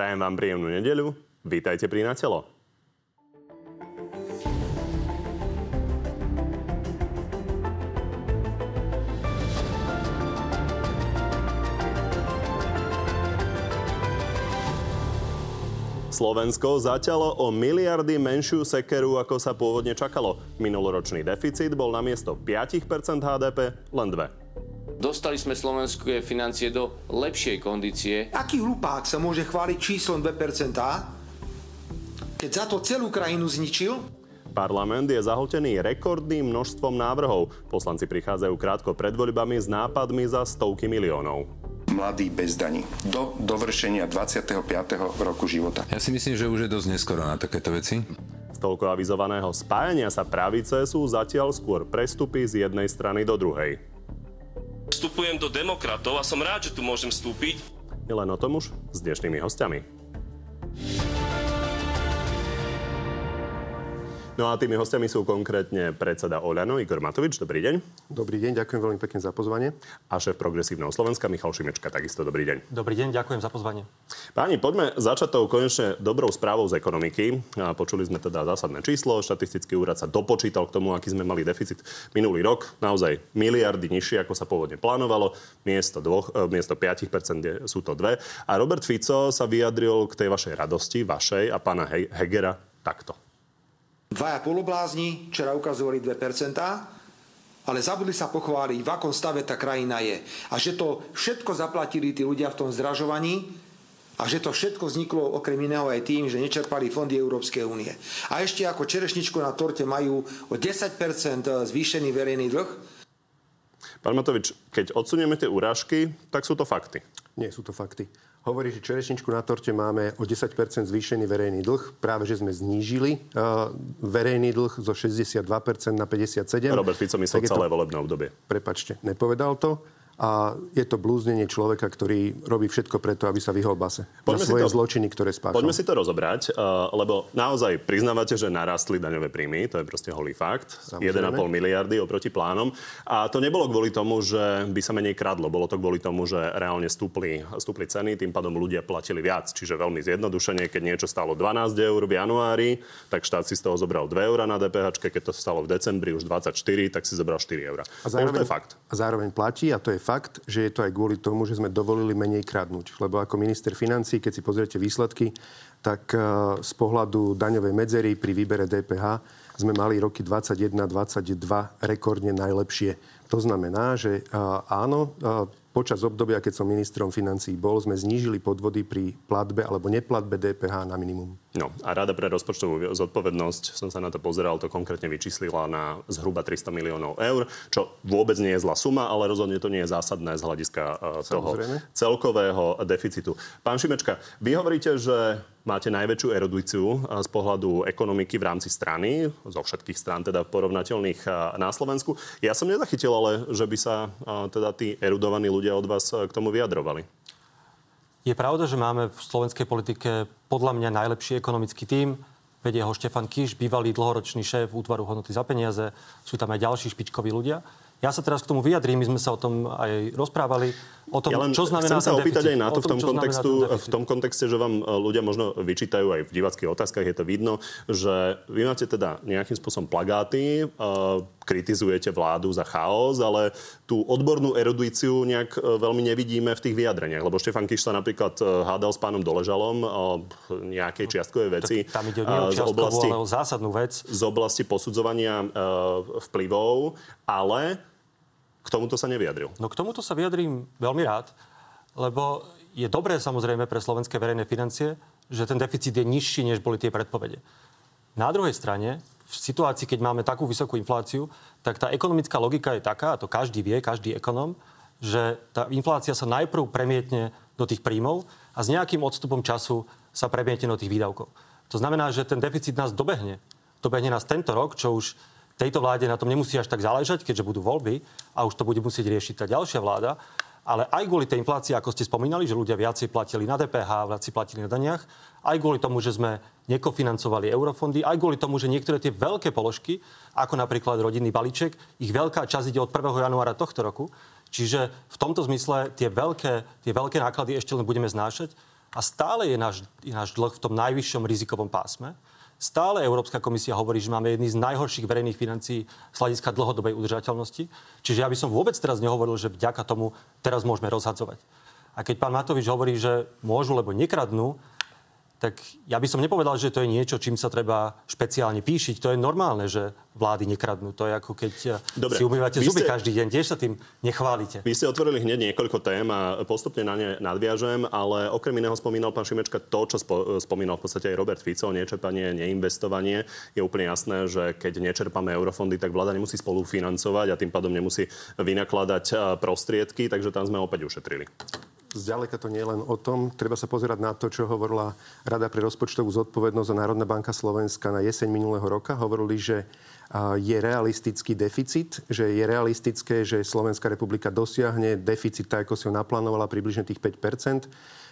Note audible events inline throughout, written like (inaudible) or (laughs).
Prajem vám príjemnú nedeľu. Vítajte pri Na telo. Slovensko zaťalo o miliardy menšiu sekeru, ako sa pôvodne čakalo. Minuloročný deficit bol namiesto 5% HDP len 2. Dostali sme slovenské financie do lepšej kondície. Aký hlupák sa môže chváliť číslom 2%, keď za to celú krajinu zničil? Parlament je zahltený rekordným množstvom návrhov. Poslanci prichádzajú krátko pred voľbami s nápadmi za stovky miliónov mladý bez daní do dovršenia 25. roku života. Ja si myslím, že už je dosť neskoro na takéto veci. Z toľko avizovaného spájania sa pravice sú zatiaľ skôr prestupy z jednej strany do druhej. Vstupujem do demokratov a som rád, že tu môžem vstúpiť. Je len o tom už s dnešnými hostiami. No a tými hostiami sú konkrétne predseda Oľano Igor Matovič. Dobrý deň. Dobrý deň, ďakujem veľmi pekne za pozvanie. A šéf progresívneho Slovenska Michal Šimečka, takisto dobrý deň. Dobrý deň, ďakujem za pozvanie. Páni, poďme začať tou konečne dobrou správou z ekonomiky. A počuli sme teda zásadné číslo. Štatistický úrad sa dopočítal k tomu, aký sme mali deficit minulý rok. Naozaj miliardy nižšie, ako sa pôvodne plánovalo. Miesto, dvoch, e, miesto 5% sú to dve. A Robert Fico sa vyjadril k tej vašej radosti, vašej a pána Hegera takto. Dvaja poloblázni včera ukazovali 2%, ale zabudli sa pochváliť, v akom stave tá krajina je. A že to všetko zaplatili tí ľudia v tom zdražovaní a že to všetko vzniklo okrem iného aj tým, že nečerpali fondy Európskej únie. A ešte ako čerešničku na torte majú o 10% zvýšený verejný dlh. Pán Matovič, keď odsunieme tie urážky, tak sú to fakty. Nie sú to fakty hovorí, že čerešničku na torte máme o 10% zvýšený verejný dlh. Práve, že sme znížili uh, verejný dlh zo 62% na 57. Robert Fico myslel celé to... volebné obdobie. Prepačte, nepovedal to a je to blúznenie človeka, ktorý robí všetko preto, aby sa vyhol base poďme za svoje to, zločiny, ktoré spáchal. Poďme si to rozobrať, uh, lebo naozaj priznávate, že narastli daňové príjmy, to je proste holý fakt. Samozrejme. 1,5 miliardy oproti plánom. A to nebolo kvôli tomu, že by sa menej kradlo, bolo to kvôli tomu, že reálne stúpli, stúpli ceny, tým pádom ľudia platili viac. Čiže veľmi zjednodušene, keď niečo stalo 12 eur v januári, tak štát si z toho zobral 2 eur na DPH, keď to stalo v decembri už 24, tak si zobral 4 eur. A zároveň, to je fakt. A zároveň platí, a to je fakt, že je to aj kvôli tomu, že sme dovolili menej kradnúť. Lebo ako minister financí, keď si pozriete výsledky, tak eh, z pohľadu daňovej medzery pri výbere DPH sme mali roky 21-22 rekordne najlepšie. To znamená, že eh, áno, eh, počas obdobia, keď som ministrom financí bol, sme znížili podvody pri platbe alebo neplatbe DPH na minimum. No a Rada pre rozpočtovú zodpovednosť, som sa na to pozeral, to konkrétne vyčíslila na zhruba 300 miliónov eur, čo vôbec nie je zlá suma, ale rozhodne to nie je zásadné z hľadiska uh, toho celkového deficitu. Pán Šimečka, vy hovoríte, že máte najväčšiu erudíciu uh, z pohľadu ekonomiky v rámci strany, zo všetkých strán teda porovnateľných uh, na Slovensku. Ja som nezachytil ale, že by sa teda tí erudovaní ľudia od vás k tomu vyjadrovali. Je pravda, že máme v slovenskej politike podľa mňa najlepší ekonomický tím. Vedie ho Štefan Kiš, bývalý dlhoročný šéf útvaru hodnoty za peniaze. Sú tam aj ďalší špičkoví ľudia. Ja sa teraz k tomu vyjadrím, my sme sa o tom aj rozprávali o tom, ja len čo znamená chcem sa opýtať deficit. aj na to, tom, v, tom kontextu, v tom kontexte, že vám e, ľudia možno vyčítajú aj v divackých otázkach, je to vidno, že vy máte teda nejakým spôsobom plagáty, uh, kritizujete vládu za chaos, ale tú odbornú erudíciu nejak uh, veľmi nevidíme v tých vyjadreniach, lebo Štefan Kiš sa napríklad hádal s pánom Doležalom o nejakej čiastkovej veci. Tak tam ide o z oblasti, ale o zásadnú vec. Z oblasti posudzovania vplyvov, ale k tomuto sa nevyjadril. No k tomuto sa vyjadrím veľmi rád, lebo je dobré samozrejme pre slovenské verejné financie, že ten deficit je nižší, než boli tie predpovede. Na druhej strane, v situácii, keď máme takú vysokú infláciu, tak tá ekonomická logika je taká, a to každý vie, každý ekonom, že tá inflácia sa najprv premietne do tých príjmov a s nejakým odstupom času sa premietne do tých výdavkov. To znamená, že ten deficit nás dobehne. Dobehne nás tento rok, čo už tejto vláde na tom nemusí až tak záležať, keďže budú voľby a už to bude musieť riešiť tá ďalšia vláda. Ale aj kvôli tej inflácii, ako ste spomínali, že ľudia viacej platili na DPH, viacej platili na daniach, aj kvôli tomu, že sme nekofinancovali eurofondy, aj kvôli tomu, že niektoré tie veľké položky, ako napríklad rodinný balíček, ich veľká časť ide od 1. januára tohto roku. Čiže v tomto zmysle tie veľké, tie veľké náklady ešte len budeme znášať A stále je náš, je náš dlh v tom najvyššom rizikovom pásme. Stále Európska komisia hovorí, že máme jedný z najhorších verejných financií z hľadiska dlhodobej udržateľnosti. Čiže ja by som vôbec teraz nehovoril, že vďaka tomu teraz môžeme rozhadzovať. A keď pán Matovič hovorí, že môžu, lebo nekradnú, tak ja by som nepovedal, že to je niečo, čím sa treba špeciálne píšiť. To je normálne, že vlády nekradnú. To je ako keď eh, Dobre, si umývate zuby ste, každý deň. Tiež sa tým nechválite. Vy ste otvorili hneď niekoľko tém a postupne na ne nadviažem, ale okrem iného spomínal pán Šimečka to, čo spo, spomínal v podstate aj Robert Fico, nečerpanie, neinvestovanie. Je úplne jasné, že keď nečerpáme eurofondy, tak vláda nemusí spolufinancovať a tým pádom nemusí vynakladať eh, prostriedky, takže tam sme opäť ušetrili. Zďaleka to nie je len o tom. Treba sa pozerať na to, čo hovorila Rada pre rozpočtovú zodpovednosť a Národná banka Slovenska na jeseň minulého roka. Hovorili, že je realistický deficit, že je realistické, že Slovenská republika dosiahne deficit tak, ako si ho naplánovala, približne tých 5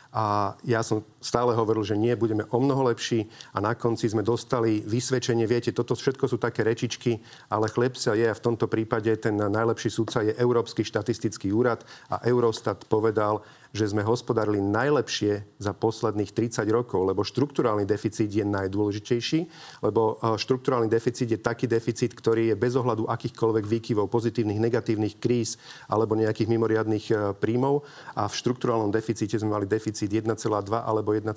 a ja som stále hovoril, že nie, budeme o mnoho lepší a na konci sme dostali vysvedčenie. Viete, toto všetko sú také rečičky, ale chleb sa je a v tomto prípade ten najlepší súdca je Európsky štatistický úrad a Eurostat povedal, že sme hospodárili najlepšie za posledných 30 rokov, lebo štrukturálny deficit je najdôležitejší, lebo e, štrukturálny deficit je taký deficit, ktorý je bez ohľadu akýchkoľvek výkyvov, pozitívnych, negatívnych kríz alebo nejakých mimoriadných e, príjmov. A v štrukturálnom deficite sme mali deficit 1,2 alebo 1,1%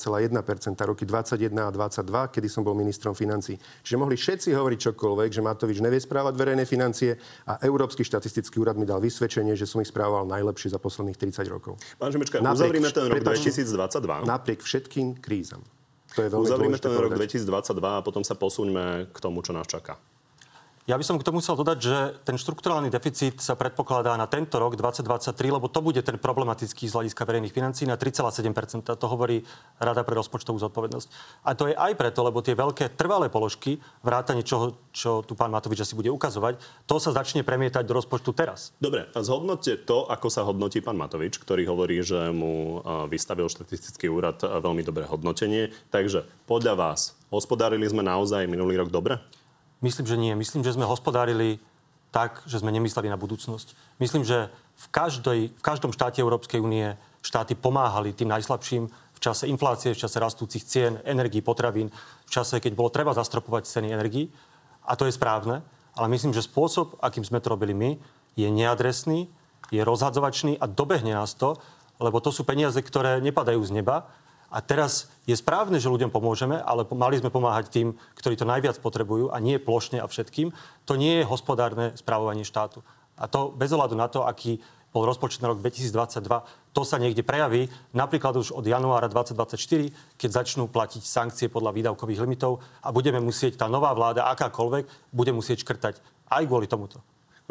roky 21 a 22, kedy som bol ministrom financí. Čiže mohli všetci hovoriť čokoľvek, že Matovič nevie správať verejné financie a Európsky štatistický úrad mi dal vysvedčenie, že som ich správal najlepšie za posledných 30 rokov. Pán Šimečka, uzavrime ten rok 2022. Napriek všetkým krízam. To je veľmi uzavrime ten rok 2022 a potom sa posuňme k tomu, čo nás čaká. Ja by som k tomu musel dodať, že ten štrukturálny deficit sa predpokladá na tento rok 2023, lebo to bude ten problematický z hľadiska verejných financí na 3,7% To hovorí Rada pre rozpočtovú zodpovednosť. A to je aj preto, lebo tie veľké trvalé položky, vrátanie čoho, čo tu pán Matovič asi bude ukazovať, to sa začne premietať do rozpočtu teraz. Dobre, a zhodnote to, ako sa hodnotí pán Matovič, ktorý hovorí, že mu vystavil štatistický úrad veľmi dobré hodnotenie. Takže podľa vás, hospodárili sme naozaj minulý rok dobre? Myslím, že nie. Myslím, že sme hospodárili tak, že sme nemysleli na budúcnosť. Myslím, že v, každej, v každom štáte Európskej únie štáty pomáhali tým najslabším v čase inflácie, v čase rastúcich cien, energií, potravín, v čase, keď bolo treba zastropovať ceny energií. A to je správne. Ale myslím, že spôsob, akým sme to robili my, je neadresný, je rozhadzovačný a dobehne nás to, lebo to sú peniaze, ktoré nepadajú z neba, a teraz je správne, že ľuďom pomôžeme, ale mali sme pomáhať tým, ktorí to najviac potrebujú a nie plošne a všetkým. To nie je hospodárne správovanie štátu. A to bez ohľadu na to, aký bol rozpočet na rok 2022, to sa niekde prejaví, napríklad už od januára 2024, keď začnú platiť sankcie podľa výdavkových limitov a budeme musieť, tá nová vláda, akákoľvek, bude musieť škrtať aj kvôli tomuto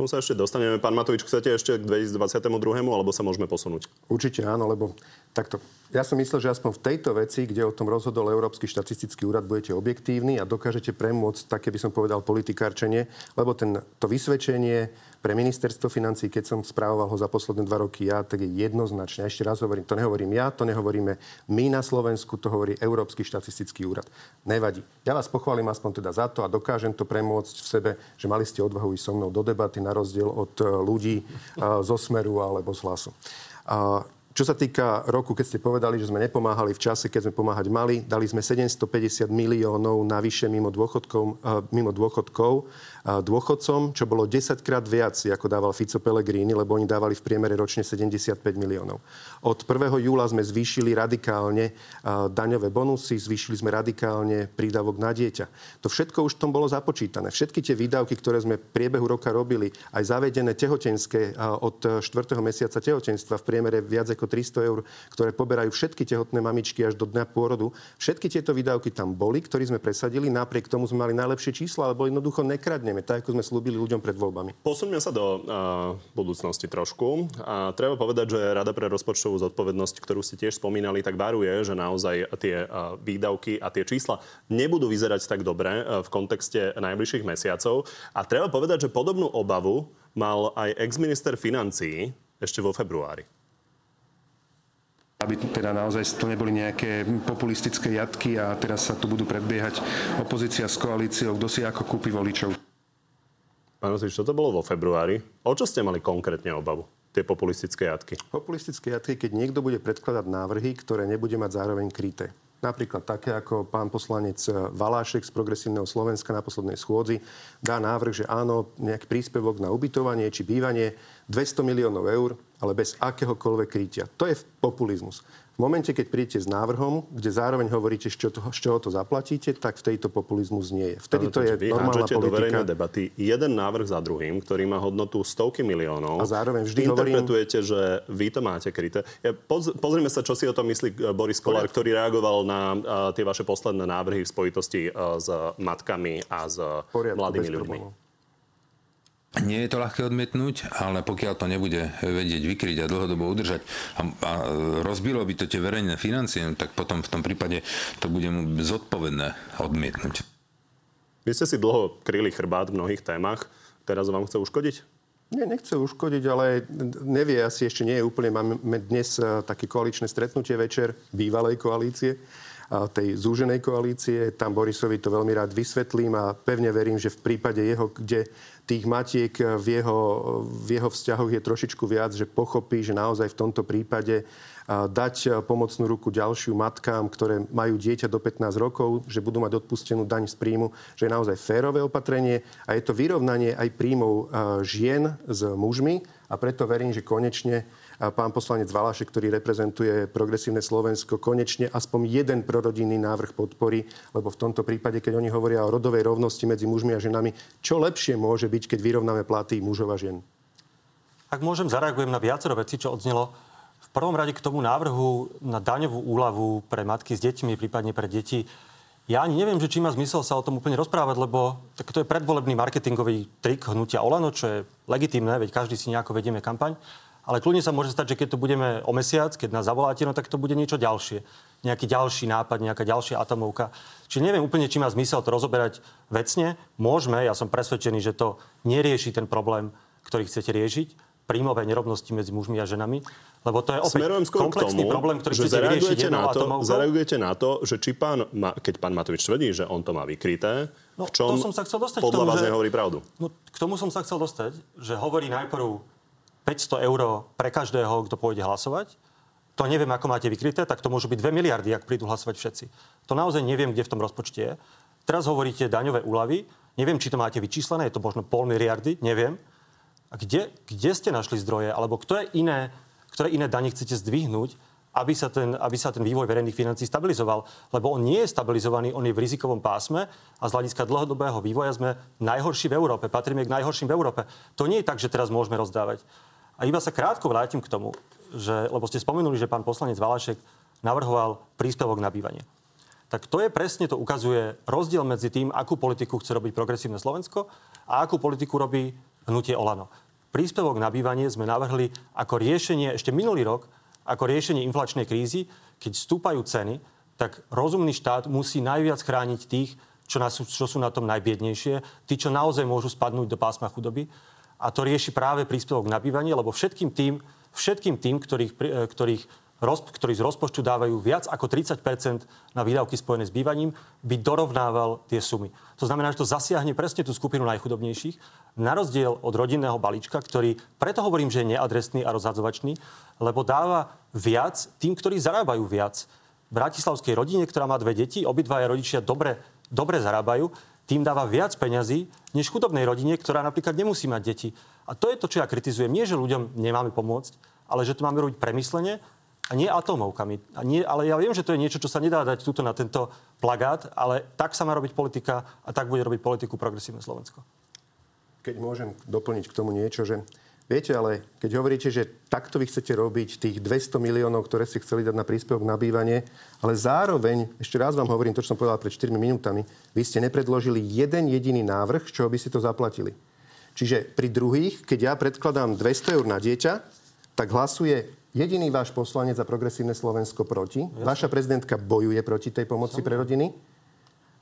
tomu sa ešte dostaneme. Pán Matovič, chcete ešte k 2022. alebo sa môžeme posunúť? Určite áno, lebo takto. Ja som myslel, že aspoň v tejto veci, kde o tom rozhodol Európsky štatistický úrad, budete objektívni a dokážete premôcť také, by som povedal, politikárčenie, lebo ten, to vysvedčenie pre ministerstvo financí, keď som správoval ho za posledné dva roky ja, tak je jednoznačne. Ešte raz hovorím, to nehovorím ja, to nehovoríme my na Slovensku, to hovorí Európsky štatistický úrad. Nevadí. Ja vás pochválim aspoň teda za to a dokážem to premôcť v sebe, že mali ste odvahu ísť so mnou do debaty na rozdiel od e, ľudí e, zo Smeru alebo z Hlasu. Čo sa týka roku, keď ste povedali, že sme nepomáhali v čase, keď sme pomáhať mali, dali sme 750 miliónov navyše mimo dôchodkov, eh, mimo dôchodkov eh, dôchodcom, čo bolo 10 krát viac, ako dával Fico Pellegrini, lebo oni dávali v priemere ročne 75 miliónov. Od 1. júla sme zvýšili radikálne eh, daňové bonusy, zvýšili sme radikálne prídavok na dieťa. To všetko už tom bolo započítané. Všetky tie výdavky, ktoré sme v priebehu roka robili, aj zavedené tehotenské od 4. mesiaca tehotenstva v priemere viac ako 300 eur, ktoré poberajú všetky tehotné mamičky až do dňa pôrodu. Všetky tieto výdavky tam boli, ktoré sme presadili, napriek tomu sme mali najlepšie čísla, alebo jednoducho nekradneme, tak ako sme slúbili ľuďom pred voľbami. Posuňme sa do uh, budúcnosti trošku. A treba povedať, že Rada pre rozpočtovú zodpovednosť, ktorú ste tiež spomínali, tak varuje, že naozaj tie uh, výdavky a tie čísla nebudú vyzerať tak dobre uh, v kontexte najbližších mesiacov. A treba povedať, že podobnú obavu mal aj ex-minister financií ešte vo februári aby teda naozaj to neboli nejaké populistické jatky a teraz sa tu budú predbiehať opozícia s koalíciou, kto si ako kúpi voličov. Pán Osič, čo to bolo vo februári? O čo ste mali konkrétne obavu? tie populistické jatky? Populistické jatky, keď niekto bude predkladať návrhy, ktoré nebude mať zároveň kryté. Napríklad také, ako pán poslanec Valášek z Progresívneho Slovenska na poslednej schôdzi dá návrh, že áno, nejaký príspevok na ubytovanie či bývanie 200 miliónov eur, ale bez akéhokoľvek krytia. To je populizmus momente, keď prídete s návrhom, kde zároveň hovoríte, z čoho, z čoho to zaplatíte, tak v tejto populizmus nie je. Vtedy to je vy normálna politika. do verejnej debaty jeden návrh za druhým, ktorý má hodnotu stovky miliónov. A zároveň vždy interpretujete, hovorím... že vy to máte kryté. Ja, poz, pozrime sa, čo si o tom myslí eh, Boris Kolár, ktorý reagoval na uh, tie vaše posledné návrhy v spojitosti uh, s matkami a s Poriadku, mladými ľuďmi. Problémov. Nie je to ľahké odmietnúť, ale pokiaľ to nebude vedieť vykryť a dlhodobo udržať a, a rozbilo by to tie verejné financie, tak potom v tom prípade to bude mu zodpovedné odmietnúť. Vy ste si dlho kryli chrbát v mnohých témach. Teraz vám chce uškodiť? Nie, nechce uškodiť, ale nevie, asi ešte nie je úplne. Máme dnes eh, také koaličné stretnutie večer bývalej koalície tej zúženej koalície. Tam Borisovi to veľmi rád vysvetlím a pevne verím, že v prípade jeho, kde tých matiek v jeho, v jeho vzťahoch je trošičku viac, že pochopí, že naozaj v tomto prípade dať pomocnú ruku ďalšiu matkám, ktoré majú dieťa do 15 rokov, že budú mať odpustenú daň z príjmu, že je naozaj férové opatrenie a je to vyrovnanie aj príjmov žien s mužmi a preto verím, že konečne pán poslanec Valašek, ktorý reprezentuje progresívne Slovensko, konečne aspoň jeden prorodinný návrh podporí, lebo v tomto prípade, keď oni hovoria o rodovej rovnosti medzi mužmi a ženami, čo lepšie môže byť, keď vyrovnáme platy mužov a žien? Ak môžem, zareagujem na viacero veci, čo odznelo. V prvom rade k tomu návrhu na daňovú úľavu pre matky s deťmi, prípadne pre deti. Ja ani neviem, že či má zmysel sa o tom úplne rozprávať, lebo tak to je predvolebný marketingový trik hnutia Olano, čo je legitimné, veď každý si nejako vedieme kampaň. Ale kľudne sa môže stať, že keď to budeme o mesiac, keď nás zavoláte, no tak to bude niečo ďalšie. Nejaký ďalší nápad, nejaká ďalšia atomovka. Čiže neviem úplne, či má zmysel to rozoberať vecne. Môžeme, ja som presvedčený, že to nerieši ten problém, ktorý chcete riešiť príjmové nerovnosti medzi mužmi a ženami, lebo to je opäť komplexný tomu, problém, ktorý chcete vyriešiť na to, Zareagujete na to, že či pán, keď pán Matovič tvrdí, že on to má vykryté, no, v čom to som sa chcel dostať podľa tomu, vás že, nehovorí pravdu? No, k tomu som sa chcel dostať, že hovorí najprv 500 eur pre každého, kto pôjde hlasovať. To neviem, ako máte vykryté, tak to môžu byť 2 miliardy, ak prídu hlasovať všetci. To naozaj neviem, kde v tom rozpočte je. Teraz hovoríte daňové úlavy. Neviem, či to máte vyčíslené, je to možno pol miliardy, neviem. A kde, kde ste našli zdroje, alebo ktoré iné, ktoré iné dane chcete zdvihnúť, aby sa, ten, aby sa ten vývoj verejných financí stabilizoval. Lebo on nie je stabilizovaný, on je v rizikovom pásme a z hľadiska dlhodobého vývoja sme najhorší v Európe, patríme k najhorším v Európe. To nie je tak, že teraz môžeme rozdávať. A iba sa krátko vrátim k tomu, že, lebo ste spomenuli, že pán poslanec Valašek navrhoval príspevok na bývanie. Tak to je presne, to ukazuje rozdiel medzi tým, akú politiku chce robiť progresívne Slovensko a akú politiku robí hnutie Olano. Príspevok na bývanie sme navrhli ako riešenie ešte minulý rok, ako riešenie inflačnej krízy, keď stúpajú ceny, tak rozumný štát musí najviac chrániť tých, čo, nás, čo sú na tom najbiednejšie, tí, čo naozaj môžu spadnúť do pásma chudoby a to rieši práve príspevok na bývanie, lebo všetkým tým, všetkým tým ktorých, e, ktorých roz, ktorí z rozpočtu dávajú viac ako 30 na výdavky spojené s bývaním, by dorovnával tie sumy. To znamená, že to zasiahne presne tú skupinu najchudobnejších, na rozdiel od rodinného balíčka, ktorý, preto hovorím, že je neadresný a rozhadzovačný, lebo dáva viac tým, ktorí zarábajú viac. V bratislavskej rodine, ktorá má dve deti, obidvaja rodičia dobre, dobre zarábajú, tým dáva viac peňazí než chudobnej rodine, ktorá napríklad nemusí mať deti. A to je to, čo ja kritizujem. Nie, že ľuďom nemáme pomôcť, ale že to máme robiť premyslene a nie atomovkami. A nie, ale ja viem, že to je niečo, čo sa nedá dať túto na tento plagát, ale tak sa má robiť politika a tak bude robiť politiku progresívne Slovensko. Keď môžem doplniť k tomu niečo, že Viete, ale keď hovoríte, že takto vy chcete robiť tých 200 miliónov, ktoré ste chceli dať na príspevok na bývanie, ale zároveň, ešte raz vám hovorím to, čo som povedal pred 4 minútami, vy ste nepredložili jeden jediný návrh, z čoho by ste to zaplatili. Čiže pri druhých, keď ja predkladám 200 eur na dieťa, tak hlasuje jediný váš poslanec za progresívne Slovensko proti. Jasne. Vaša prezidentka bojuje proti tej pomoci pre rodiny.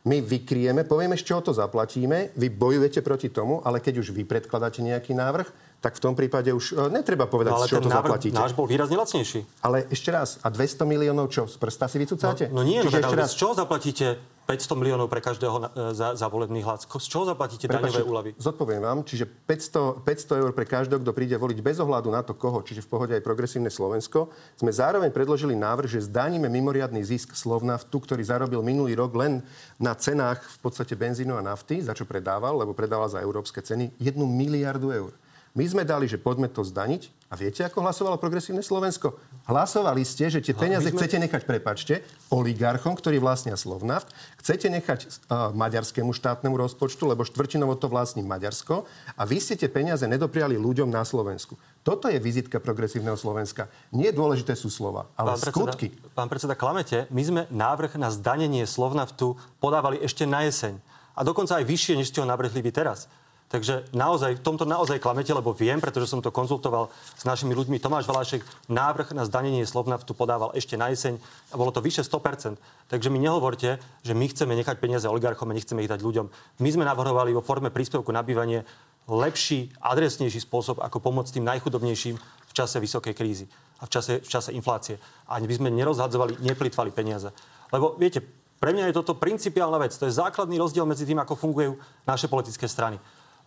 My vykrieme, povieme, z čoho to zaplatíme, vy bojujete proti tomu, ale keď už vy predkladáte nejaký návrh, tak v tom prípade už e, netreba povedať, no, ale čo to zaplatíte. náš bol výrazne lacnejší. Ale ešte raz, a 200 miliónov čo? Z prsta si vycúcáte? No, no nie, no, ešte raz... z čoho zaplatíte 500 miliónov pre každého e, za, za volebný hlas. Z čoho zaplatíte Prepačte, daňové úlavy? Zodpoviem vám. Čiže 500, 500 eur pre každého, kto príde voliť bez ohľadu na to, koho, čiže v pohode aj progresívne Slovensko. Sme zároveň predložili návrh, že zdaníme mimoriadný zisk Slovnaftu, ktorý zarobil minulý rok len na cenách v podstate benzínu a nafty, za čo predával, lebo predával za európske ceny, 1 miliardu eur. My sme dali, že poďme to zdaniť. A viete, ako hlasovalo progresívne Slovensko? Hlasovali ste, že tie peniaze sme... chcete nechať, prepačte, oligarchom, ktorí vlastnia Slovnaft, chcete nechať uh, maďarskému štátnemu rozpočtu, lebo štvrtinovo to vlastní Maďarsko a vy ste tie peniaze nedopriali ľuďom na Slovensku. Toto je vizitka progresívneho Slovenska. Nie dôležité sú slova, ale pán skutky. Predseda, pán predseda, klamete. My sme návrh na zdanenie Slovnaftu podávali ešte na jeseň. A dokonca aj vyššie, než ste ho navrhli vy teraz. Takže naozaj, v tomto naozaj klamete, lebo viem, pretože som to konzultoval s našimi ľuďmi. Tomáš Valášek návrh na zdanenie Slovnaftu podával ešte na jeseň a bolo to vyše 100%. Takže mi nehovorte, že my chceme nechať peniaze oligarchom a nechceme ich dať ľuďom. My sme navrhovali vo forme príspevku na bývanie lepší, adresnejší spôsob, ako pomôcť tým najchudobnejším v čase vysokej krízy a v čase, v čase inflácie. A by sme nerozhadzovali, neplitvali peniaze. Lebo viete, pre mňa je toto principiálna vec. To je základný rozdiel medzi tým, ako fungujú naše politické strany.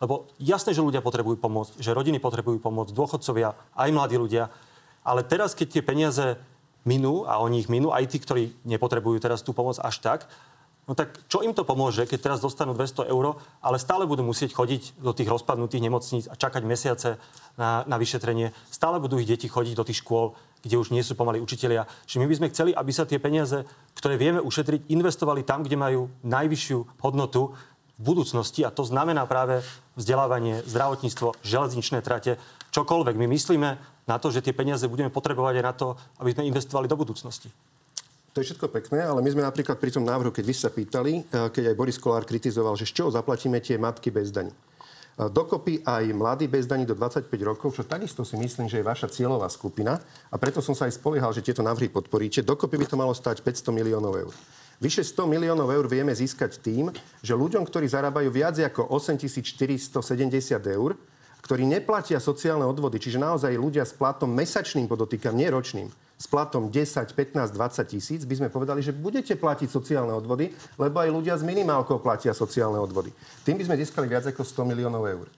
Lebo jasné, že ľudia potrebujú pomôcť, že rodiny potrebujú pomôcť, dôchodcovia, aj mladí ľudia. Ale teraz, keď tie peniaze minú, a oni ich minú, aj tí, ktorí nepotrebujú teraz tú pomoc až tak, no tak čo im to pomôže, keď teraz dostanú 200 eur, ale stále budú musieť chodiť do tých rozpadnutých nemocníc a čakať mesiace na, na vyšetrenie. Stále budú ich deti chodiť do tých škôl, kde už nie sú pomaly učitelia. Čiže my by sme chceli, aby sa tie peniaze, ktoré vieme ušetriť, investovali tam, kde majú najvyššiu hodnotu v budúcnosti a to znamená práve vzdelávanie, zdravotníctvo, železničné trate, čokoľvek. My myslíme na to, že tie peniaze budeme potrebovať aj na to, aby sme investovali do budúcnosti. To je všetko pekné, ale my sme napríklad pri tom návrhu, keď vy sa pýtali, eh, keď aj Boris Kolár kritizoval, že z čoho zaplatíme tie matky bez daní. Eh, dokopy aj mladí bez daní do 25 rokov, čo takisto si myslím, že je vaša cieľová skupina a preto som sa aj spoliehal, že tieto návrhy podporíte. Dokopy by to malo stať 500 miliónov eur. Vyše 100 miliónov eur vieme získať tým, že ľuďom, ktorí zarábajú viac ako 8470 eur, ktorí neplatia sociálne odvody, čiže naozaj ľudia s platom mesačným podotýkam, nie ročným, s platom 10, 15, 20 tisíc, by sme povedali, že budete platiť sociálne odvody, lebo aj ľudia s minimálkou platia sociálne odvody. Tým by sme získali viac ako 100 miliónov eur.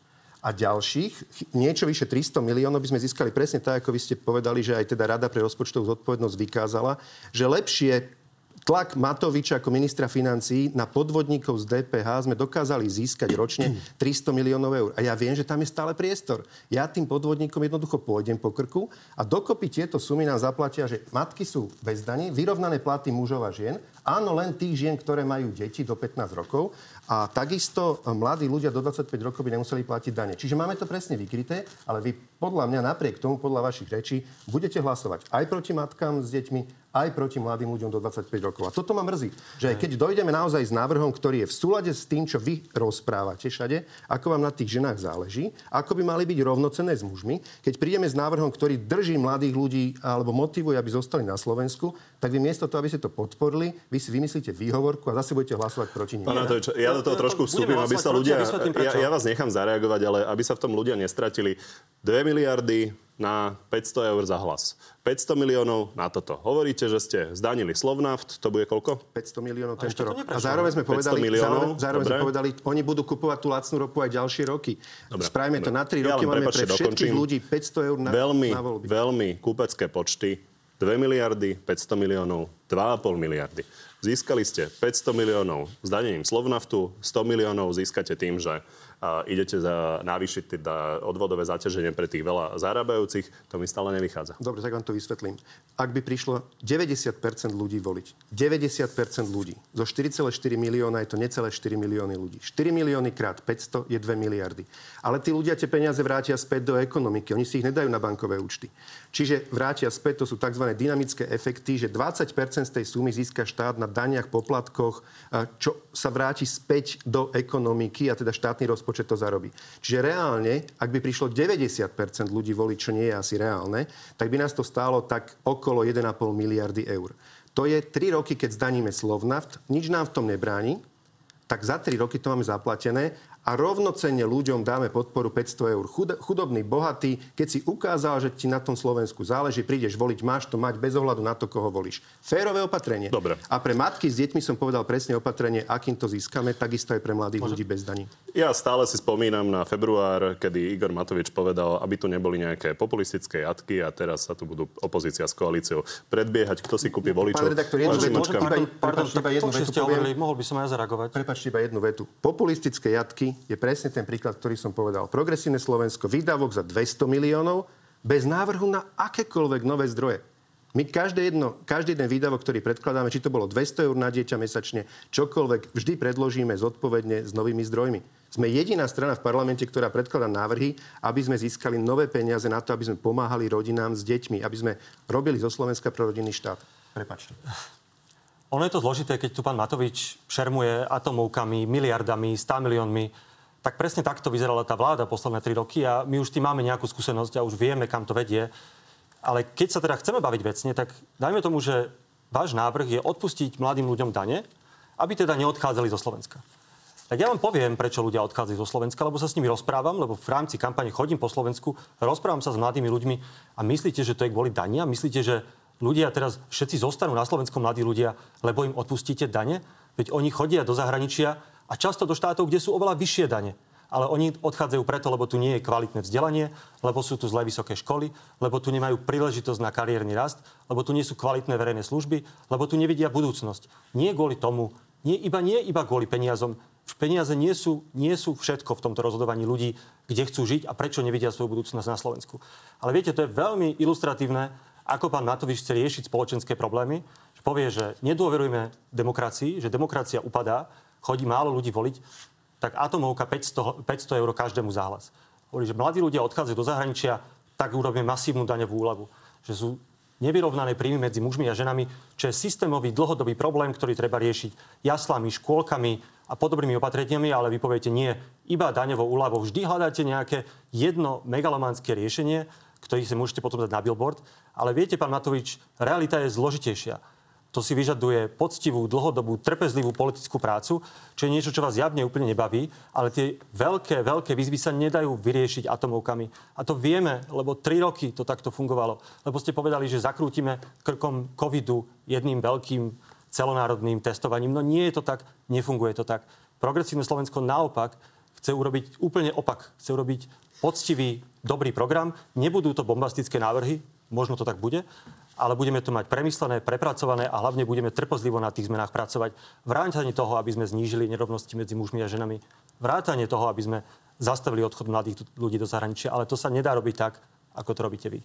A ďalších, niečo vyše 300 miliónov by sme získali presne tak, ako vy ste povedali, že aj teda Rada pre rozpočtovú zodpovednosť vykázala, že lepšie tlak Matoviča ako ministra financí na podvodníkov z DPH sme dokázali získať ročne 300 miliónov eur. A ja viem, že tam je stále priestor. Ja tým podvodníkom jednoducho pôjdem po krku a dokopy tieto sumy nám zaplatia, že matky sú bez daní, vyrovnané platy mužov a žien, áno, len tých žien, ktoré majú deti do 15 rokov a takisto mladí ľudia do 25 rokov by nemuseli platiť dane. Čiže máme to presne vykryté, ale vy podľa mňa napriek tomu, podľa vašich rečí, budete hlasovať aj proti matkám s deťmi, aj proti mladým ľuďom do 25 rokov. A toto ma mrzí, že aj keď dojdeme naozaj s návrhom, ktorý je v súlade s tým, čo vy rozprávate všade, ako vám na tých ženách záleží, ako by mali byť rovnocené s mužmi, keď prídeme s návrhom, ktorý drží mladých ľudí alebo motivuje, aby zostali na Slovensku, tak vy miesto toho, aby ste to podporili, vy si vymyslíte výhovorku a zase budete hlasovať proti nim. Pán Antovič, ja do toho trošku vstúpim, aby sa ľudia... Ja, ja vás nechám zareagovať, ale aby sa v tom ľudia nestratili. 2 miliardy na 500 eur za hlas. 500 miliónov na toto. Hovoríte, že ste zdanili Slovnaft, to bude koľko? 500 miliónov tento rok. A zároveň sme povedali, miliónov, zároveň, zároveň sme povedali, oni budú kupovať tú lacnú ropu aj ďalšie roky. Dobre, Spravíme dobre. to na 3 ja roky, máme pre všetkých dokončím. ľudí 500 eur na, veľmi, na voľby. Veľmi kúpecké počty. 2 miliardy, 500 miliónov, 2,5 miliardy. Získali ste 500 miliónov zdanením Slovnaftu, 100 miliónov získate tým, že idete za, navýšiť teda odvodové zaťaženie pre tých veľa zarábajúcich, to mi stále nevychádza. Dobre, tak vám to vysvetlím. Ak by prišlo 90% ľudí voliť, 90% ľudí, zo 4,4 milióna je to necelé 4 milióny ľudí. 4 milióny krát 500 je 2 miliardy. Ale tí ľudia tie peniaze vrátia späť do ekonomiky. Oni si ich nedajú na bankové účty. Čiže vrátia späť, to sú tzv. dynamické efekty, že 20% z tej sumy získa štát na daniach, poplatkoch, čo sa vráti späť do ekonomiky a teda štátny rozpočet to zarobí. Čiže reálne, ak by prišlo 90% ľudí voliť, čo nie je asi reálne, tak by nás to stálo tak okolo 1,5 miliardy eur. To je 3 roky, keď zdaníme Slovnaft, nič nám v tom nebráni, tak za 3 roky to máme zaplatené a rovnocenne ľuďom dáme podporu 500 eur. Chudobný, bohatý, keď si ukázal, že ti na tom Slovensku záleží, prídeš voliť, máš to mať bez ohľadu na to, koho volíš. Férové opatrenie. Dobre. A pre matky s deťmi som povedal presne opatrenie, akým to získame, takisto aj pre mladých Môže... ľudí bez daní. Ja stále si spomínam na február, kedy Igor Matovič povedal, aby tu neboli nejaké populistické jatky a teraz sa tu budú opozícia s koalíciou predbiehať, kto si kúpi voličov. Pán redaktor, jednu vetu, pardon, pardon, iba jednu vetu poviem. Mohol by som aj zareagovať. Prepačte iba jednu vetu. Populistické jatky je presne ten príklad, ktorý som povedal. Progresívne Slovensko, výdavok za 200 miliónov bez návrhu na akékoľvek nové zdroje. My každé jedno, každý jeden výdavok, ktorý predkladáme, či to bolo 200 eur na dieťa mesačne, čokoľvek, vždy predložíme zodpovedne s novými zdrojmi. Sme jediná strana v parlamente, ktorá predkladá návrhy, aby sme získali nové peniaze na to, aby sme pomáhali rodinám s deťmi, aby sme robili zo Slovenska pro rodinný štát. Prepačte. Ono je to zložité, keď tu pán Matovič šermuje atomovkami, miliardami, 100 miliónmi tak presne takto vyzerala tá vláda posledné tri roky a my už tým máme nejakú skúsenosť a už vieme, kam to vedie. Ale keď sa teda chceme baviť vecne, tak dajme tomu, že váš návrh je odpustiť mladým ľuďom dane, aby teda neodchádzali zo Slovenska. Tak ja vám poviem, prečo ľudia odchádzajú zo Slovenska, lebo sa s nimi rozprávam, lebo v rámci kampane chodím po Slovensku, rozprávam sa s mladými ľuďmi a myslíte, že to je kvôli dania? Myslíte, že ľudia teraz všetci zostanú na Slovensku mladí ľudia, lebo im odpustíte dane? Veď oni chodia do zahraničia a často do štátov, kde sú oveľa vyššie dane. Ale oni odchádzajú preto, lebo tu nie je kvalitné vzdelanie, lebo sú tu zlé vysoké školy, lebo tu nemajú príležitosť na kariérny rast, lebo tu nie sú kvalitné verejné služby, lebo tu nevidia budúcnosť. Nie kvôli tomu, nie iba, nie iba kvôli peniazom. Peniaze nie sú, nie sú všetko v tomto rozhodovaní ľudí, kde chcú žiť a prečo nevidia svoju budúcnosť na Slovensku. Ale viete, to je veľmi ilustratívne, ako pán Matovič chce riešiť spoločenské problémy. Že povie, že nedôverujeme demokracii, že demokracia upadá, chodí málo ľudí voliť, tak atomovka 500, 500 eur každému záhlas. Hovorí, že mladí ľudia odchádzajú do zahraničia, tak urobíme masívnu daňovú úľavu. Že sú nevyrovnané príjmy medzi mužmi a ženami, čo je systémový dlhodobý problém, ktorý treba riešiť jaslami, škôlkami a podobnými opatreniami, ale vy poviete nie, iba daňovou úľavou. Vždy hľadáte nejaké jedno megalománske riešenie, ktoré si môžete potom dať na billboard. Ale viete, pán Matovič, realita je zložitejšia. To si vyžaduje poctivú, dlhodobú, trpezlivú politickú prácu, čo je niečo, čo vás javne úplne nebaví, ale tie veľké, veľké výzvy sa nedajú vyriešiť atomovkami. A to vieme, lebo tri roky to takto fungovalo. Lebo ste povedali, že zakrútime krkom covidu jedným veľkým celonárodným testovaním. No nie je to tak, nefunguje to tak. Progresívne Slovensko naopak chce urobiť úplne opak. Chce urobiť poctivý, dobrý program. Nebudú to bombastické návrhy, možno to tak bude, ale budeme to mať premyslené, prepracované a hlavne budeme trpozlivo na tých zmenách pracovať. Vrátanie toho, aby sme znížili nerovnosti medzi mužmi a ženami. Vrátanie toho, aby sme zastavili odchod mladých ľudí do zahraničia. Ale to sa nedá robiť tak, ako to robíte vy.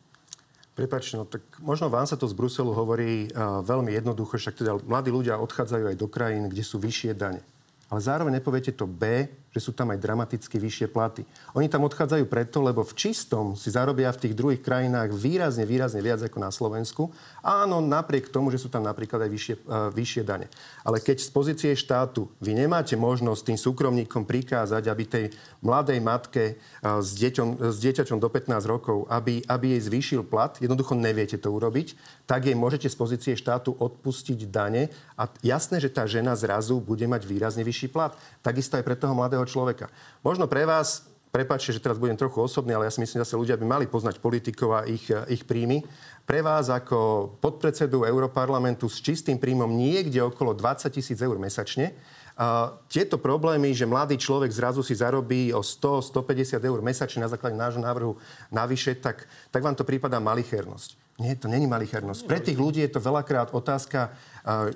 Prepačte, no tak možno vám sa to z Bruselu hovorí uh, veľmi jednoducho, však teda mladí ľudia odchádzajú aj do krajín, kde sú vyššie dane. Ale zároveň nepoviete to B, že sú tam aj dramaticky vyššie platy. Oni tam odchádzajú preto, lebo v čistom si zarobia v tých druhých krajinách výrazne, výrazne viac ako na Slovensku. Áno, napriek tomu, že sú tam napríklad aj vyššie, uh, vyššie dane. Ale keď z pozície štátu vy nemáte možnosť tým súkromníkom prikázať, aby tej mladej matke uh, s, deťom, s dieťaťom do 15 rokov, aby, aby jej zvýšil plat, jednoducho neviete to urobiť, tak jej môžete z pozície štátu odpustiť dane a jasné, že tá žena zrazu bude mať výrazne vyšší plat. Takisto aj pre toho mladého človeka. Možno pre vás, prepačte, že teraz budem trochu osobný, ale ja si myslím, že ľudia by mali poznať politikov a ich, ich príjmy. Pre vás ako podpredsedu Európarlamentu s čistým príjmom niekde okolo 20 tisíc eur mesačne, a tieto problémy, že mladý človek zrazu si zarobí o 100-150 eur mesačne na základe nášho návrhu navyše, tak, tak vám to prípada malichernosť. Nie, to není malichernosť. Pre tých ľudí je to veľakrát otázka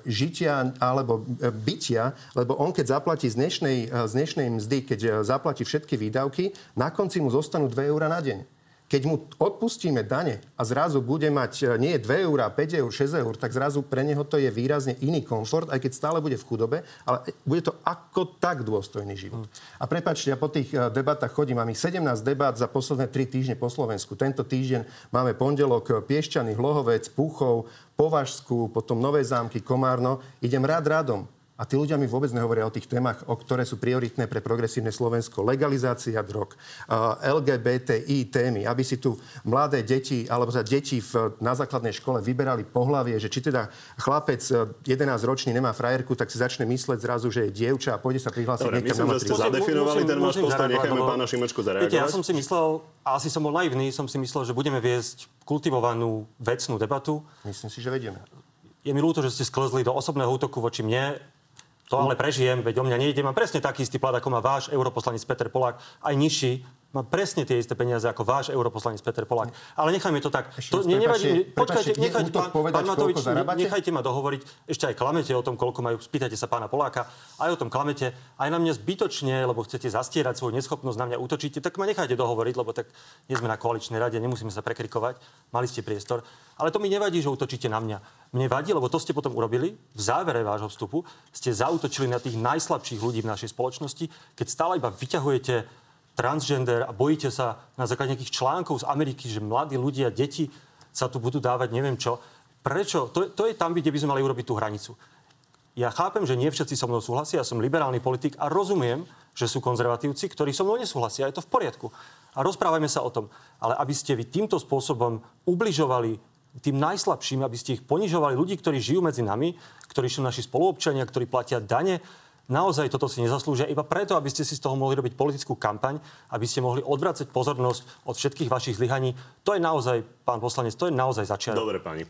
žitia alebo e, bytia, lebo on keď zaplatí z dnešnej, e, z dnešnej mzdy, keď e, zaplatí všetky výdavky, na konci mu zostanú 2 eurá na deň. Keď mu odpustíme dane a zrazu bude mať e, nie 2 eur, 5 eur, 6 eur, tak zrazu pre neho to je výrazne iný komfort, aj keď stále bude v chudobe, ale bude to ako tak dôstojný život. A prepačte, ja po tých e, debatách chodím, mám ich 17 debat za posledné 3 týždne po Slovensku. Tento týždeň máme pondelok e, Piešťany, Hlohovec, Púchov, Považskú, potom Nové zámky, Komárno. Idem rád radom A tí ľudia mi vôbec nehovoria o tých témach, o ktoré sú prioritné pre progresívne Slovensko. Legalizácia drog, LGBTI témy, aby si tu mladé deti, alebo za deti v, na základnej škole vyberali pohlavie, že či teda chlapec 11-ročný nemá frajerku, tak si začne mysleť zrazu, že je dievča a pôjde sa prihlásiť Dobre, niekam myslím, na že ste zadefinovali ten váš postoj, nechajme pána Šimečku zareagovať. Viete, ja som si myslel, a asi som bol naivný, som si myslel, že budeme viesť kultivovanú vecnú debatu. Myslím si, že vedieme. Je mi ľúto, že ste sklzli do osobného útoku voči mne. To ale prežijem, veď o mňa nejde. Mám presne taký istý plat, ako má váš europoslanec Peter Polák, aj nižší. Mám presne tie isté peniaze ako váš europoslanec Peter Polák. Ale nechajme to tak. To, raz, nevadí, počkajte, nechajte, pán, pán Matovič, nechajte ma dohovoriť. Ešte aj klamete o tom, koľko majú. Spýtajte sa pána Poláka. Aj o tom klamete. Aj na mňa zbytočne, lebo chcete zastierať svoju neschopnosť, na mňa útočíte. Tak ma nechajte dohovoriť, lebo tak nie sme na koaličnej rade, nemusíme sa prekrikovať. Mali ste priestor. Ale to mi nevadí, že útočíte na mňa. Mne vadí, lebo to ste potom urobili. V závere vášho vstupu ste zautočili na tých najslabších ľudí v našej spoločnosti, keď stále iba vyťahujete transgender a bojíte sa na základe nejakých článkov z Ameriky, že mladí ľudia, deti sa tu budú dávať neviem čo. Prečo? To, to je tam, kde by sme mali urobiť tú hranicu. Ja chápem, že nie všetci so mnou súhlasia, ja som liberálny politik a rozumiem, že sú konzervatívci, ktorí so mnou nesúhlasia. Je to v poriadku. A rozprávajme sa o tom. Ale aby ste vy týmto spôsobom ubližovali tým najslabším, aby ste ich ponižovali ľudí, ktorí žijú medzi nami, ktorí sú naši spoluobčania, ktorí platia dane, naozaj toto si nezaslúžia iba preto, aby ste si z toho mohli robiť politickú kampaň, aby ste mohli odvracať pozornosť od všetkých vašich zlyhaní. To je naozaj, pán poslanec, to je naozaj začiatok. Dobre, pani.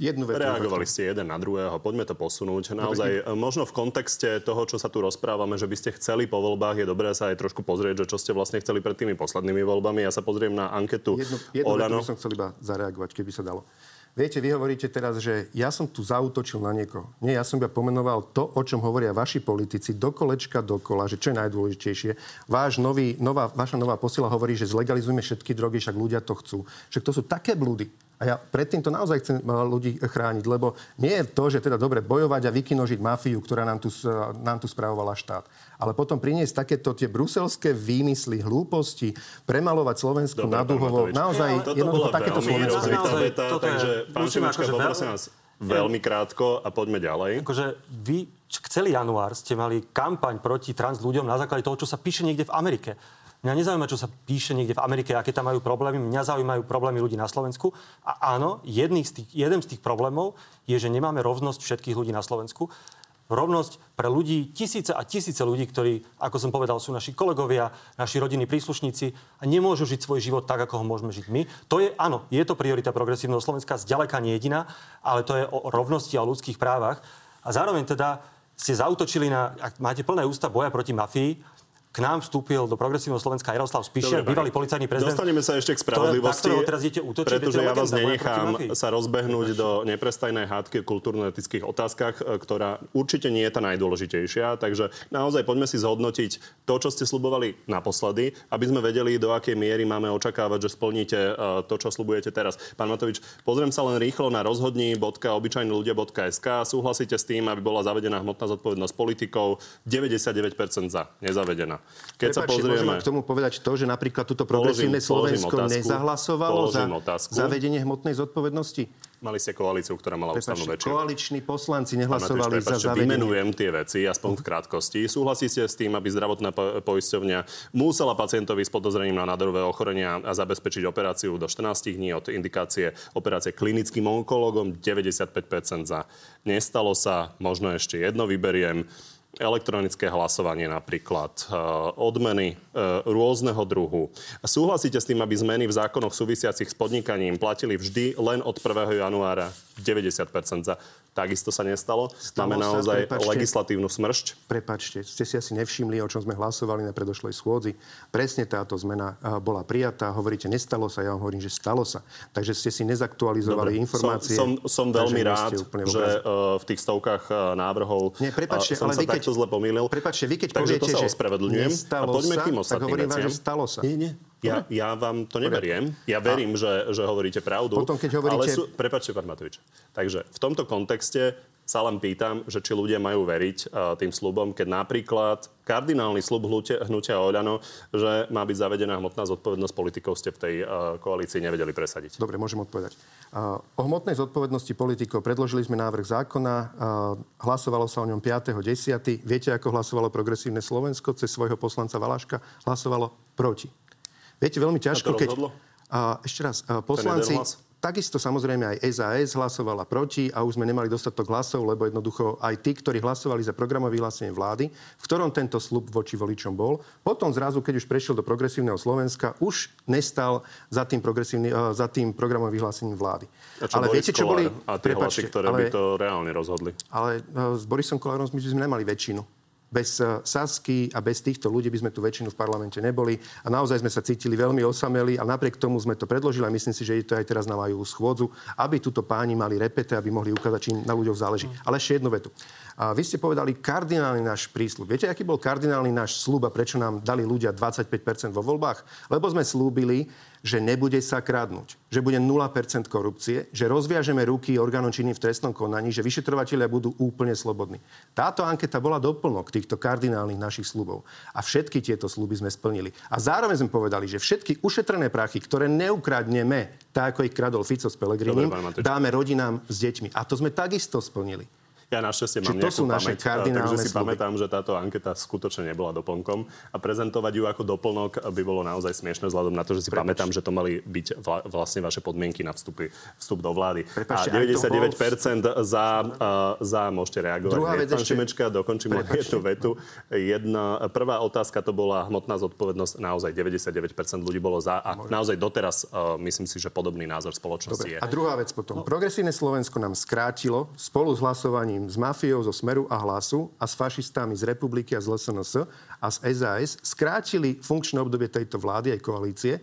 Jednu vetu. Reagovali ste jeden na druhého, poďme to posunúť. Naozaj, e, možno v kontexte toho, čo sa tu rozprávame, že by ste chceli po voľbách, je dobré sa aj trošku pozrieť, že čo ste vlastne chceli pred tými poslednými voľbami. Ja sa pozriem na anketu Jednu, jednu Olano. vetu by som chcel iba zareagovať, keby sa dalo. Viete, vy hovoríte teraz, že ja som tu zautočil na niekoho. Nie, ja som iba pomenoval to, o čom hovoria vaši politici, do kolečka dokola, že čo je najdôležitejšie. Váš nový, nová, vaša nová posila hovorí, že zlegalizujeme všetky drogy, však ľudia to chcú. Však to sú také blúdy. A ja predtým to naozaj chcem eh, ľudí chrániť, lebo nie je to, že teda dobre bojovať a vykinožiť mafiu, ktorá nám tu, s- nám tu spravovala štát. Ale potom priniesť takéto tie bruselské výmysly, hlúposti, premalovať Slovensku Dobre, na duhovo. Naozaj Toto jednoducho takéto veľmi Slovensko. veta, toto je- takže pán Šimečka, akože poprosím veľ- vás veľmi krátko a poďme ďalej. Akože vy celý január ste mali kampaň proti trans ľuďom na základe toho, čo sa píše niekde v Amerike. Mňa nezaujíma, čo sa píše niekde v Amerike, aké tam majú problémy. Mňa zaujímajú problémy ľudí na Slovensku. A áno, jedný z tých, jeden z tých problémov je, že nemáme rovnosť všetkých ľudí na Slovensku. Rovnosť pre ľudí, tisíce a tisíce ľudí, ktorí, ako som povedal, sú naši kolegovia, naši rodinní príslušníci a nemôžu žiť svoj život tak, ako ho môžeme žiť my. To je, áno, je to priorita progresívneho Slovenska, zďaleka nie jediná, ale to je o rovnosti a o ľudských právach. A zároveň teda ste zautočili na, ak máte plné ústa boja proti mafii, k nám vstúpil do progresívneho Slovenska Jaroslav Dobre, bývalý policajný prezident. Dostaneme sa ešte k spravodlivosti, ktorého teraz idete útočiť, pretože ja vás nenechám sa rozbehnúť do neprestajnej hádky o kultúrno-etických otázkach, e, ktorá určite nie je tá najdôležitejšia. Takže naozaj poďme si zhodnotiť to, čo ste slubovali naposledy, aby sme vedeli, do akej miery máme očakávať, že splníte e, to, čo slubujete teraz. Pán Matovič, pozriem sa len rýchlo na rozhodní.obyčajnľudia.sk. Súhlasíte s tým, aby bola zavedená hmotná zodpovednosť politikov? 99% za, nezavedená. Keď sa Prepáčte, pozrieme... k tomu povedať to, že napríklad Položím- progresívne položím Slovensko otázku. nezahlasovalo za Položím otázku. zavedenie hmotnej zodpovednosti? Mali ste koalíciu, ktorá mala ústavnú Prepáčte, väčšinu. koaliční poslanci nehlasovali za prepáčte, zavedenie. vymenujem tie veci, aspoň v krátkosti. Súhlasíte s tým, aby zdravotná po- poisťovňa musela pacientovi s podozrením na nádorové ochorenia a zabezpečiť operáciu do 14 dní od indikácie operácie klinickým onkologom 95% za. Nestalo sa, možno ešte jedno vyberiem, elektronické hlasovanie napríklad, e, odmeny e, rôzneho druhu. Súhlasíte s tým, aby zmeny v zákonoch súvisiacich s podnikaním platili vždy len od 1. januára 90% za? Takisto sa nestalo. Máme sa, naozaj prepáčte. legislatívnu smršť. Prepačte, ste si asi nevšimli, o čom sme hlasovali na predošlej schôdzi. Presne táto zmena a, bola prijatá. Hovoríte, nestalo sa, ja vám hovorím, že stalo sa. Takže ste si nezaktualizovali Dobre, informácie. Som, som, som veľmi rád, že uh, v tých stovkách uh, návrhov Nie, prepáčte, uh, som ale sa vy keď- takto zle pomýlil. Prepáčte, vy keď Takže poviete, to sa. A nestalo poďme sa, k tým tak hovorím vám, že stalo sa. Nie, nie. Ja, ja vám to neberiem. Ja verím, že, že hovoríte pravdu. Potom, keď hovoríte- Ale sú, prepáčte, pán Matovič. Takže v tomto kontexte sa len pýtam, že či ľudia majú veriť tým slubom, keď napríklad kardinálny slub hnutia, hnutia Oľano, že má byť zavedená hmotná zodpovednosť politikov, ste v tej koalícii nevedeli presadiť. Dobre, môžem odpovedať. O hmotnej zodpovednosti politikov predložili sme návrh zákona, hlasovalo sa o ňom 5.10. Viete, ako hlasovalo progresívne Slovensko cez svojho poslanca Valaška? Hlasovalo proti. Viete, veľmi ťažko, keď... A ešte raz, poslanci, Takisto samozrejme aj SAS hlasovala proti a už sme nemali dostatok hlasov, lebo jednoducho aj tí, ktorí hlasovali za programové vyhlásenie vlády, v ktorom tento slub voči voličom bol, potom zrazu, keď už prešiel do progresívneho Slovenska, už nestal za tým, uh, za tým programovým vyhlásením vlády. A čo ale Boris viete, čo boli... A tie hlasy, ktoré ale, by to reálne rozhodli. Ale uh, s Borisom Kolárom my sme nemali väčšinu. Bez eh, Sasky a bez týchto ľudí by sme tu väčšinu v parlamente neboli. A naozaj sme sa cítili veľmi osameli a napriek tomu sme to predložili a myslím si, že je to aj teraz na majú schôdzu, aby túto páni mali repete, aby mohli ukázať, čím na ľuďoch záleží. Ale ešte jednu vetu. A vy ste povedali kardinálny náš prísľub. Viete, aký bol kardinálny náš slúb a prečo nám dali ľudia 25% vo voľbách? Lebo sme slúbili, že nebude sa kradnúť, že bude 0% korupcie, že rozviažeme ruky orgánom činným v trestnom konaní, že vyšetrovateľia budú úplne slobodní. Táto anketa bola doplnok týchto kardinálnych našich slubov. A všetky tieto sluby sme splnili. A zároveň sme povedali, že všetky ušetrené prachy, ktoré neukradneme, tak ako ich kradol Fico s Pelegrinim, dáme rodinám s deťmi. A to sme takisto splnili. Ja našťastie mám to sú naše pamäť, kardinálne takže si sluby. pamätám, že táto anketa skutočne nebola doplnkom a prezentovať ju ako doplnok by bolo naozaj smiešne vzhľadom na to, že si Prepač. pamätám, že to mali byť vla, vlastne vaše podmienky na vstupy, vstup do vlády. Prepačte, a 99% bol... za, uh, za môžete reagovať. Druhá vec ešte... Šimečka, dokončím len jednu vetu. Jedna, prvá otázka to bola hmotná zodpovednosť. Naozaj 99% ľudí bolo za a Môže. naozaj doteraz uh, myslím si, že podobný názor spoločnosti Dobre. je. A druhá vec potom. No. Progresívne Slovensko nám skrátilo spolu s hlasovaním s mafiou zo Smeru a Hlasu a s fašistami z Republiky a z LSNS a z SAS skrátili funkčné obdobie tejto vlády aj koalície.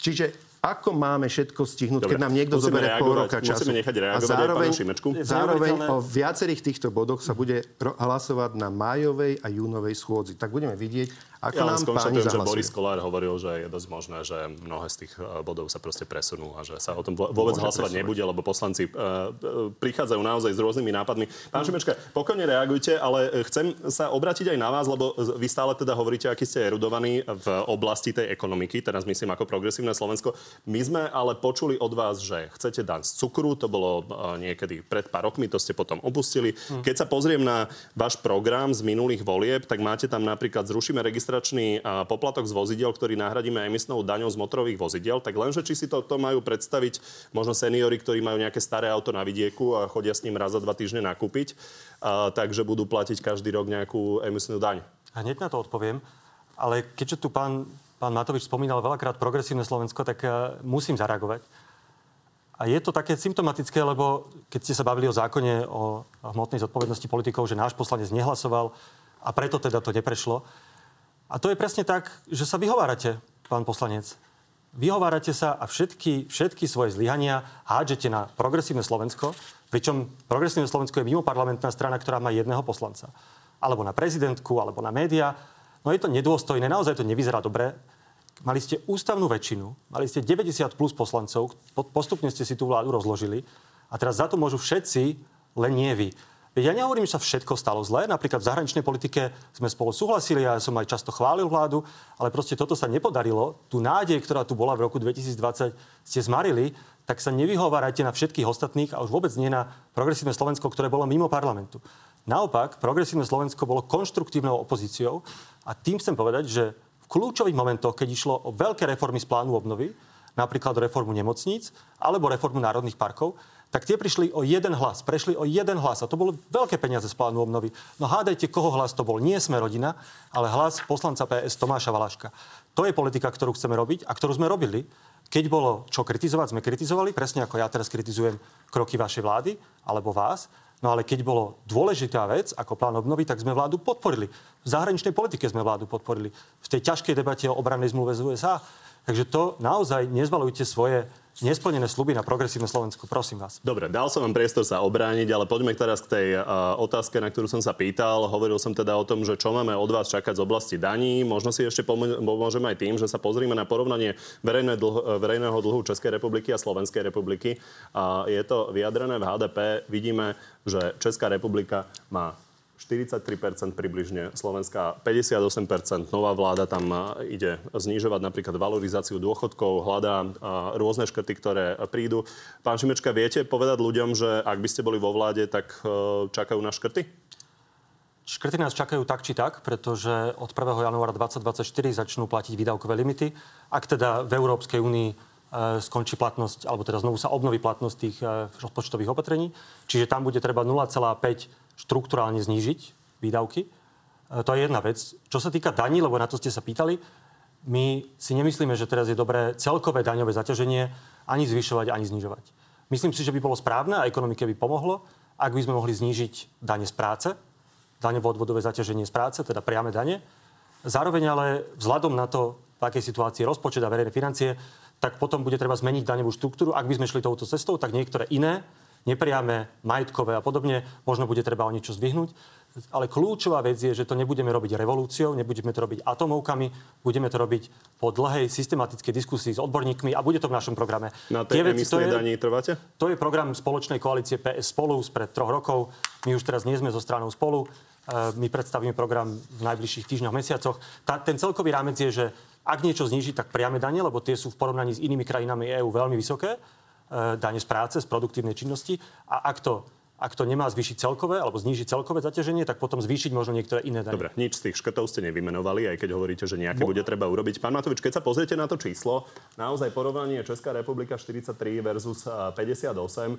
Čiže ako máme všetko stihnúť, Dobre, keď nám niekto zoberie pol roka času? Musíme nechať reagovať a zároveň, aj zároveň o viacerých týchto bodoch sa bude hlasovať na májovej a júnovej schôdzi. Tak budeme vidieť, ako ja nám páni že Boris Kolár hovoril, že je dosť možné, že mnohé z tých eh, bodov sa proste presunú a že sa o tom vôbec Môže hlasovať presúvať. nebude, lebo poslanci uh, prichádzajú naozaj s rôznymi nápadmi. Pán Šimečka, pokojne reagujte, ale chcem sa obrátiť aj na vás, lebo vy stále teda hovoríte, aký ste erudovaní v oblasti tej ekonomiky, teraz myslím ako progresívne Slovensko. My sme ale počuli od vás, že chcete daň z cukru, to bolo niekedy pred pár rokmi, to ste potom opustili. Hm. Keď sa pozriem na váš program z minulých volieb, tak máte tam napríklad zrušíme registráciu registračný poplatok z vozidel, ktorý nahradíme emisnou daňou z motorových vozidel, tak lenže či si to, to majú predstaviť možno seniory, ktorí majú nejaké staré auto na vidieku a chodia s ním raz za dva týždne nakúpiť, a, takže budú platiť každý rok nejakú emisnú daň. Hneď na to odpoviem, ale keďže tu pán, pán Matovič spomínal veľakrát progresívne Slovensko, tak uh, musím zareagovať. A je to také symptomatické, lebo keď ste sa bavili o zákone o hmotnej zodpovednosti politikov, že náš poslanec nehlasoval a preto teda to neprešlo, a to je presne tak, že sa vyhovárate, pán poslanec. Vyhovárate sa a všetky, všetky svoje zlyhania hádžete na progresívne Slovensko, pričom progresívne Slovensko je mimo parlamentná strana, ktorá má jedného poslanca. Alebo na prezidentku, alebo na média. No je to nedôstojné, naozaj to nevyzerá dobre. Mali ste ústavnú väčšinu, mali ste 90 plus poslancov, postupne ste si tú vládu rozložili a teraz za to môžu všetci, len nie vy. Ja nehovorím, že sa všetko stalo zle. Napríklad v zahraničnej politike sme spolu súhlasili ja som aj často chválil vládu, ale proste toto sa nepodarilo. Tu nádej, ktorá tu bola v roku 2020, ste zmarili, tak sa nevyhovárajte na všetkých ostatných a už vôbec nie na progresívne Slovensko, ktoré bolo mimo parlamentu. Naopak, progresívne Slovensko bolo konštruktívnou opozíciou a tým chcem povedať, že v kľúčových momentoch, keď išlo o veľké reformy z plánu obnovy, napríklad reformu nemocníc alebo reformu národných parkov, tak tie prišli o jeden hlas. Prešli o jeden hlas. A to bolo veľké peniaze z plánu obnovy. No hádajte, koho hlas to bol. Nie sme rodina, ale hlas poslanca PS Tomáša Valaška. To je politika, ktorú chceme robiť a ktorú sme robili. Keď bolo čo kritizovať, sme kritizovali, presne ako ja teraz kritizujem kroky vašej vlády alebo vás. No ale keď bolo dôležitá vec, ako plán obnovy, tak sme vládu podporili. V zahraničnej politike sme vládu podporili. V tej ťažkej debate o obrannej zmluve z USA. Takže to naozaj nezvalujte svoje nesplnené sluby na progresívne Slovensku. Prosím vás. Dobre, dal som vám priestor sa obrániť, ale poďme teraz k tej uh, otázke, na ktorú som sa pýtal. Hovoril som teda o tom, že čo máme od vás čakať z oblasti daní. Možno si ešte pomôžeme aj tým, že sa pozrieme na porovnanie verejné dlho, verejného dlhu Českej republiky a Slovenskej republiky. Uh, je to vyjadrené v HDP. Vidíme, že Česká republika má 43% približne, Slovenská 58%. Nová vláda tam ide znižovať napríklad valorizáciu dôchodkov, hľadá rôzne škrty, ktoré prídu. Pán Šimečka, viete povedať ľuďom, že ak by ste boli vo vláde, tak e, čakajú na škrty? Škrty nás čakajú tak či tak, pretože od 1. januára 2024 začnú platiť výdavkové limity. Ak teda v Európskej únii e, skončí platnosť, alebo teda znovu sa obnoví platnosť tých e, rozpočtových opatrení. Čiže tam bude treba 0,5 štruktúrálne znížiť výdavky. E, to je jedna vec. Čo sa týka daní, lebo na to ste sa pýtali, my si nemyslíme, že teraz je dobré celkové daňové zaťaženie ani zvyšovať, ani znižovať. Myslím si, že by bolo správne a ekonomike by pomohlo, ak by sme mohli znížiť dane z práce, daňové odvodové zaťaženie z práce, teda priame dane. Zároveň ale vzhľadom na to, v akej situácii rozpočet a verejné financie, tak potom bude treba zmeniť daňovú štruktúru. Ak by sme šli touto cestou, tak niektoré iné nepriame, majetkové a podobne, možno bude treba o niečo zdvihnúť. Ale kľúčová vec je, že to nebudeme robiť revolúciou, nebudeme to robiť atomovkami, budeme to robiť po dlhej systematickej diskusii s odborníkmi a bude to v našom programe. Na tej veci, to je, daní trváte? To je program spoločnej koalície PS spolu spred troch rokov. My už teraz nie sme zo stranou spolu. E, my predstavíme program v najbližších týždňoch, mesiacoch. Ta, ten celkový rámec je, že ak niečo zniží, tak priame dane, lebo tie sú v porovnaní s inými krajinami EÚ veľmi vysoké. E, dane z práce, z produktívnej činnosti. A ak to ak to nemá zvýšiť celkové alebo znížiť celkové zaťaženie, tak potom zvýšiť možno niektoré iné dane. Dobre, nič z tých škrtov ste nevymenovali, aj keď hovoríte, že nejaké Bo... bude treba urobiť. Pán Matovič, keď sa pozriete na to číslo, naozaj porovnanie Česká republika 43 versus 58, e,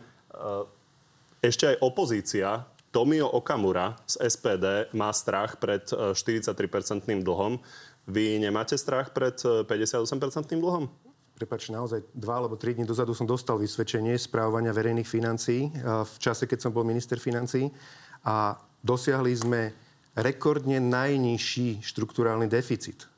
ešte aj opozícia Tomio Okamura z SPD má strach pred 43-percentným e, dlhom. Vy nemáte strach pred 58-percentným dlhom? Prepač, naozaj dva alebo tri dní dozadu som dostal vysvedčenie správovania verejných financií v čase, keď som bol minister financií a dosiahli sme rekordne najnižší štruktúrálny deficit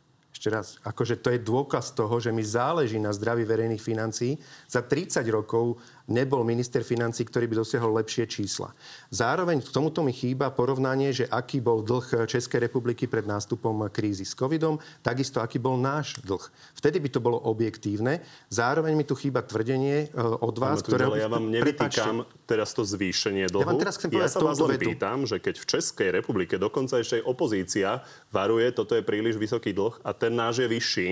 ešte raz, akože to je dôkaz toho, že mi záleží na zdraví verejných financií. Za 30 rokov nebol minister financí, ktorý by dosiahol lepšie čísla. Zároveň k tomuto mi chýba porovnanie, že aký bol dlh Českej republiky pred nástupom krízy s covidom, takisto aký bol náš dlh. Vtedy by to bolo objektívne. Zároveň mi tu chýba tvrdenie e, od vás, ktoré... Ja vám nevytýkam teraz to zvýšenie dlhu. Ja, vám teraz chcem ja sa vás len pýtam, že keď v Českej republike dokonca ešte aj opozícia varuje, toto je príliš vysoký dlh a ten náš je vyšší.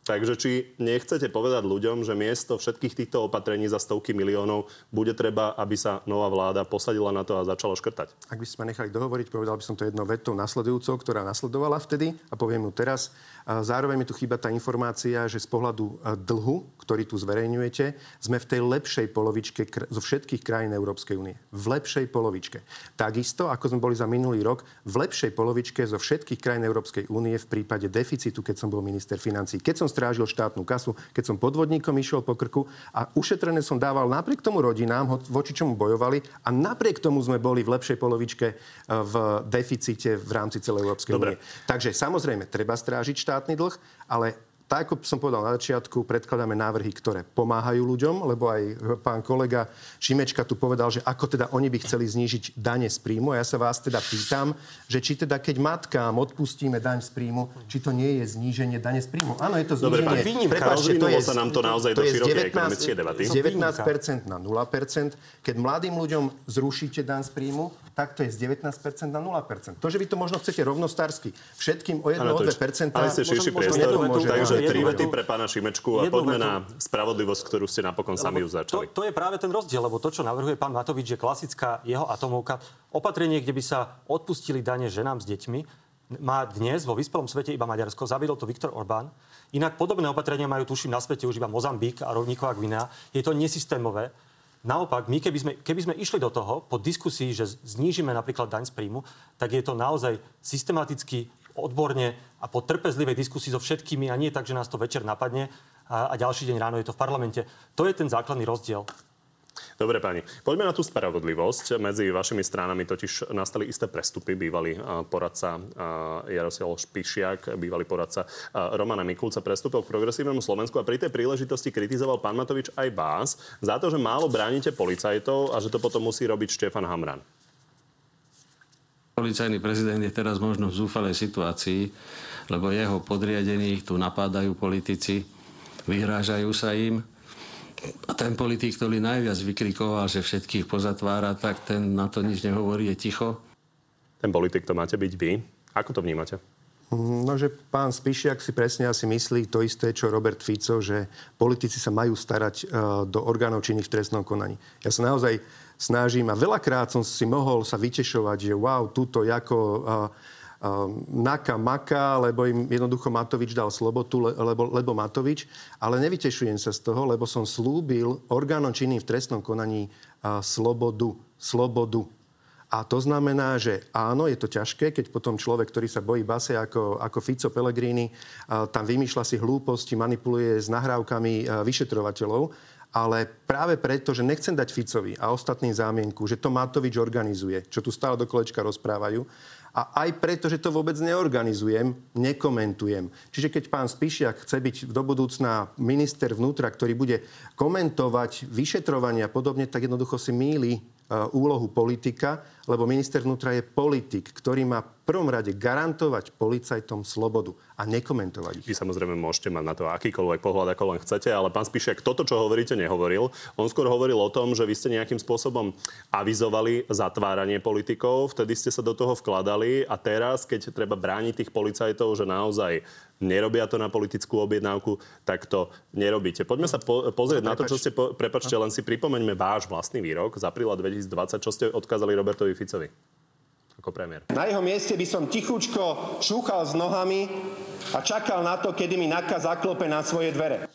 Takže či nechcete povedať ľuďom, že miesto všetkých týchto opatrení za stovky miliónov bude treba, aby sa nová vláda posadila na to a začala škrtať? Ak by ste ma nechali dohovoriť, povedal by som to jedno vetou nasledujúcou, ktorá nasledovala vtedy a poviem ju teraz. Zároveň mi tu chýba tá informácia, že z pohľadu dlhu, ktorý tu zverejňujete, sme v tej lepšej polovičke zo všetkých krajín Európskej únie. V lepšej polovičke. Takisto, ako sme boli za minulý rok, v lepšej polovičke zo všetkých krajín Európskej únie v prípade deficitu, keď som bol minister financí. Keď som strážil štátnu kasu, keď som podvodníkom išiel po krku a ušetrené som dával napriek tomu rodinám, voči čomu bojovali a napriek tomu sme boli v lepšej polovičke v deficite v rámci celej Európskej únie. Takže samozrejme, treba strážiť štátny dlh, ale tak ako som povedal na začiatku, predkladáme návrhy, ktoré pomáhajú ľuďom, lebo aj pán kolega Šimečka tu povedal, že ako teda oni by chceli znížiť dane z príjmu. A ja sa vás teda pýtam, že či teda keď matkám odpustíme daň z príjmu, či to nie je zníženie dane z príjmu. Áno, je to zníženie. Dobre, pán Prepáčte, to je, sa nám to naozaj to do širokej ekonomickej debaty. Z 19% na 0%. Keď mladým ľuďom zrušíte daň z príjmu, tak to je z 19% na 0%. To, že vy to možno chcete rovnostársky všetkým o 1 o 2%, ale ste širší priestor, takže tri vety pre pána Šimečku a poďme na spravodlivosť, ktorú ste napokon sami už začali. To, to je práve ten rozdiel, lebo to, čo navrhuje pán Matovič, je klasická jeho atomovka. Opatrenie, kde by sa odpustili dane ženám s deťmi, má dnes vo vyspelom svete iba Maďarsko. Zaviedol to Viktor Orbán. Inak podobné opatrenia majú, tuším, na svete už iba Mozambik a rovníková Gvinea. Je to nesystémové. Naopak, my keby sme, keby sme išli do toho po diskusii, že znížime napríklad daň z príjmu, tak je to naozaj systematicky odborne a po trpezlivej diskusii so všetkými a nie tak, že nás to večer napadne a, a ďalší deň ráno je to v parlamente. To je ten základný rozdiel. Dobre, pani. Poďme na tú spravodlivosť. Medzi vašimi stranami totiž nastali isté prestupy. Bývalý poradca Jaroslav Špišiak, bývalý poradca Romana Mikulca prestúpil k progresívnemu Slovensku a pri tej príležitosti kritizoval pán Matovič aj vás za to, že málo bránite policajtov a že to potom musí robiť Štefan Hamran. Policajný prezident je teraz možno v zúfalej situácii, lebo jeho podriadení tu napádajú politici, vyhrážajú sa im a ten politik, ktorý najviac vykrikoval, že všetkých pozatvára, tak ten na to nič nehovorí, je ticho. Ten politik to máte byť vy. Ako to vnímate? No, že pán Spišiak si presne asi myslí to isté, čo Robert Fico, že politici sa majú starať uh, do orgánov činných v trestnom konaní. Ja sa naozaj snažím a veľakrát som si mohol sa vytešovať, že wow, túto ako naka maka, lebo im jednoducho Matovič dal slobotu, lebo, lebo Matovič. Ale nevytešujem sa z toho, lebo som slúbil orgánom činným v trestnom konaní slobodu. Slobodu. A to znamená, že áno, je to ťažké, keď potom človek, ktorý sa bojí base ako, ako Fico Pellegrini, tam vymýšľa si hlúposti, manipuluje s nahrávkami vyšetrovateľov, ale práve preto, že nechcem dať Ficovi a ostatným zámienku, že to Matovič organizuje, čo tu stále do kolečka rozprávajú, a aj preto, že to vôbec neorganizujem, nekomentujem. Čiže keď pán Spišiak chce byť do budúcna minister vnútra, ktorý bude komentovať vyšetrovania a podobne, tak jednoducho si míli úlohu politika, lebo minister vnútra je politik, ktorý má prvom rade garantovať policajtom slobodu a nekomentovať ich. Vy samozrejme môžete mať na to akýkoľvek pohľad, ako len chcete, ale pán Spišiak toto, čo hovoríte, nehovoril. On skôr hovoril o tom, že vy ste nejakým spôsobom avizovali zatváranie politikov, vtedy ste sa do toho vkladali a teraz, keď treba brániť tých policajtov, že naozaj nerobia to na politickú objednávku, tak to nerobíte. Poďme sa po- pozrieť no, na to, čo ste... Po- prepačte, len si pripomeňme váš vlastný výrok z apríla 2020, čo ste odkázali Robertovi Ficovi ako premiér. Na jeho mieste by som tichučko šúchal s nohami a čakal na to, kedy mi NAKA zaklope na svoje dvere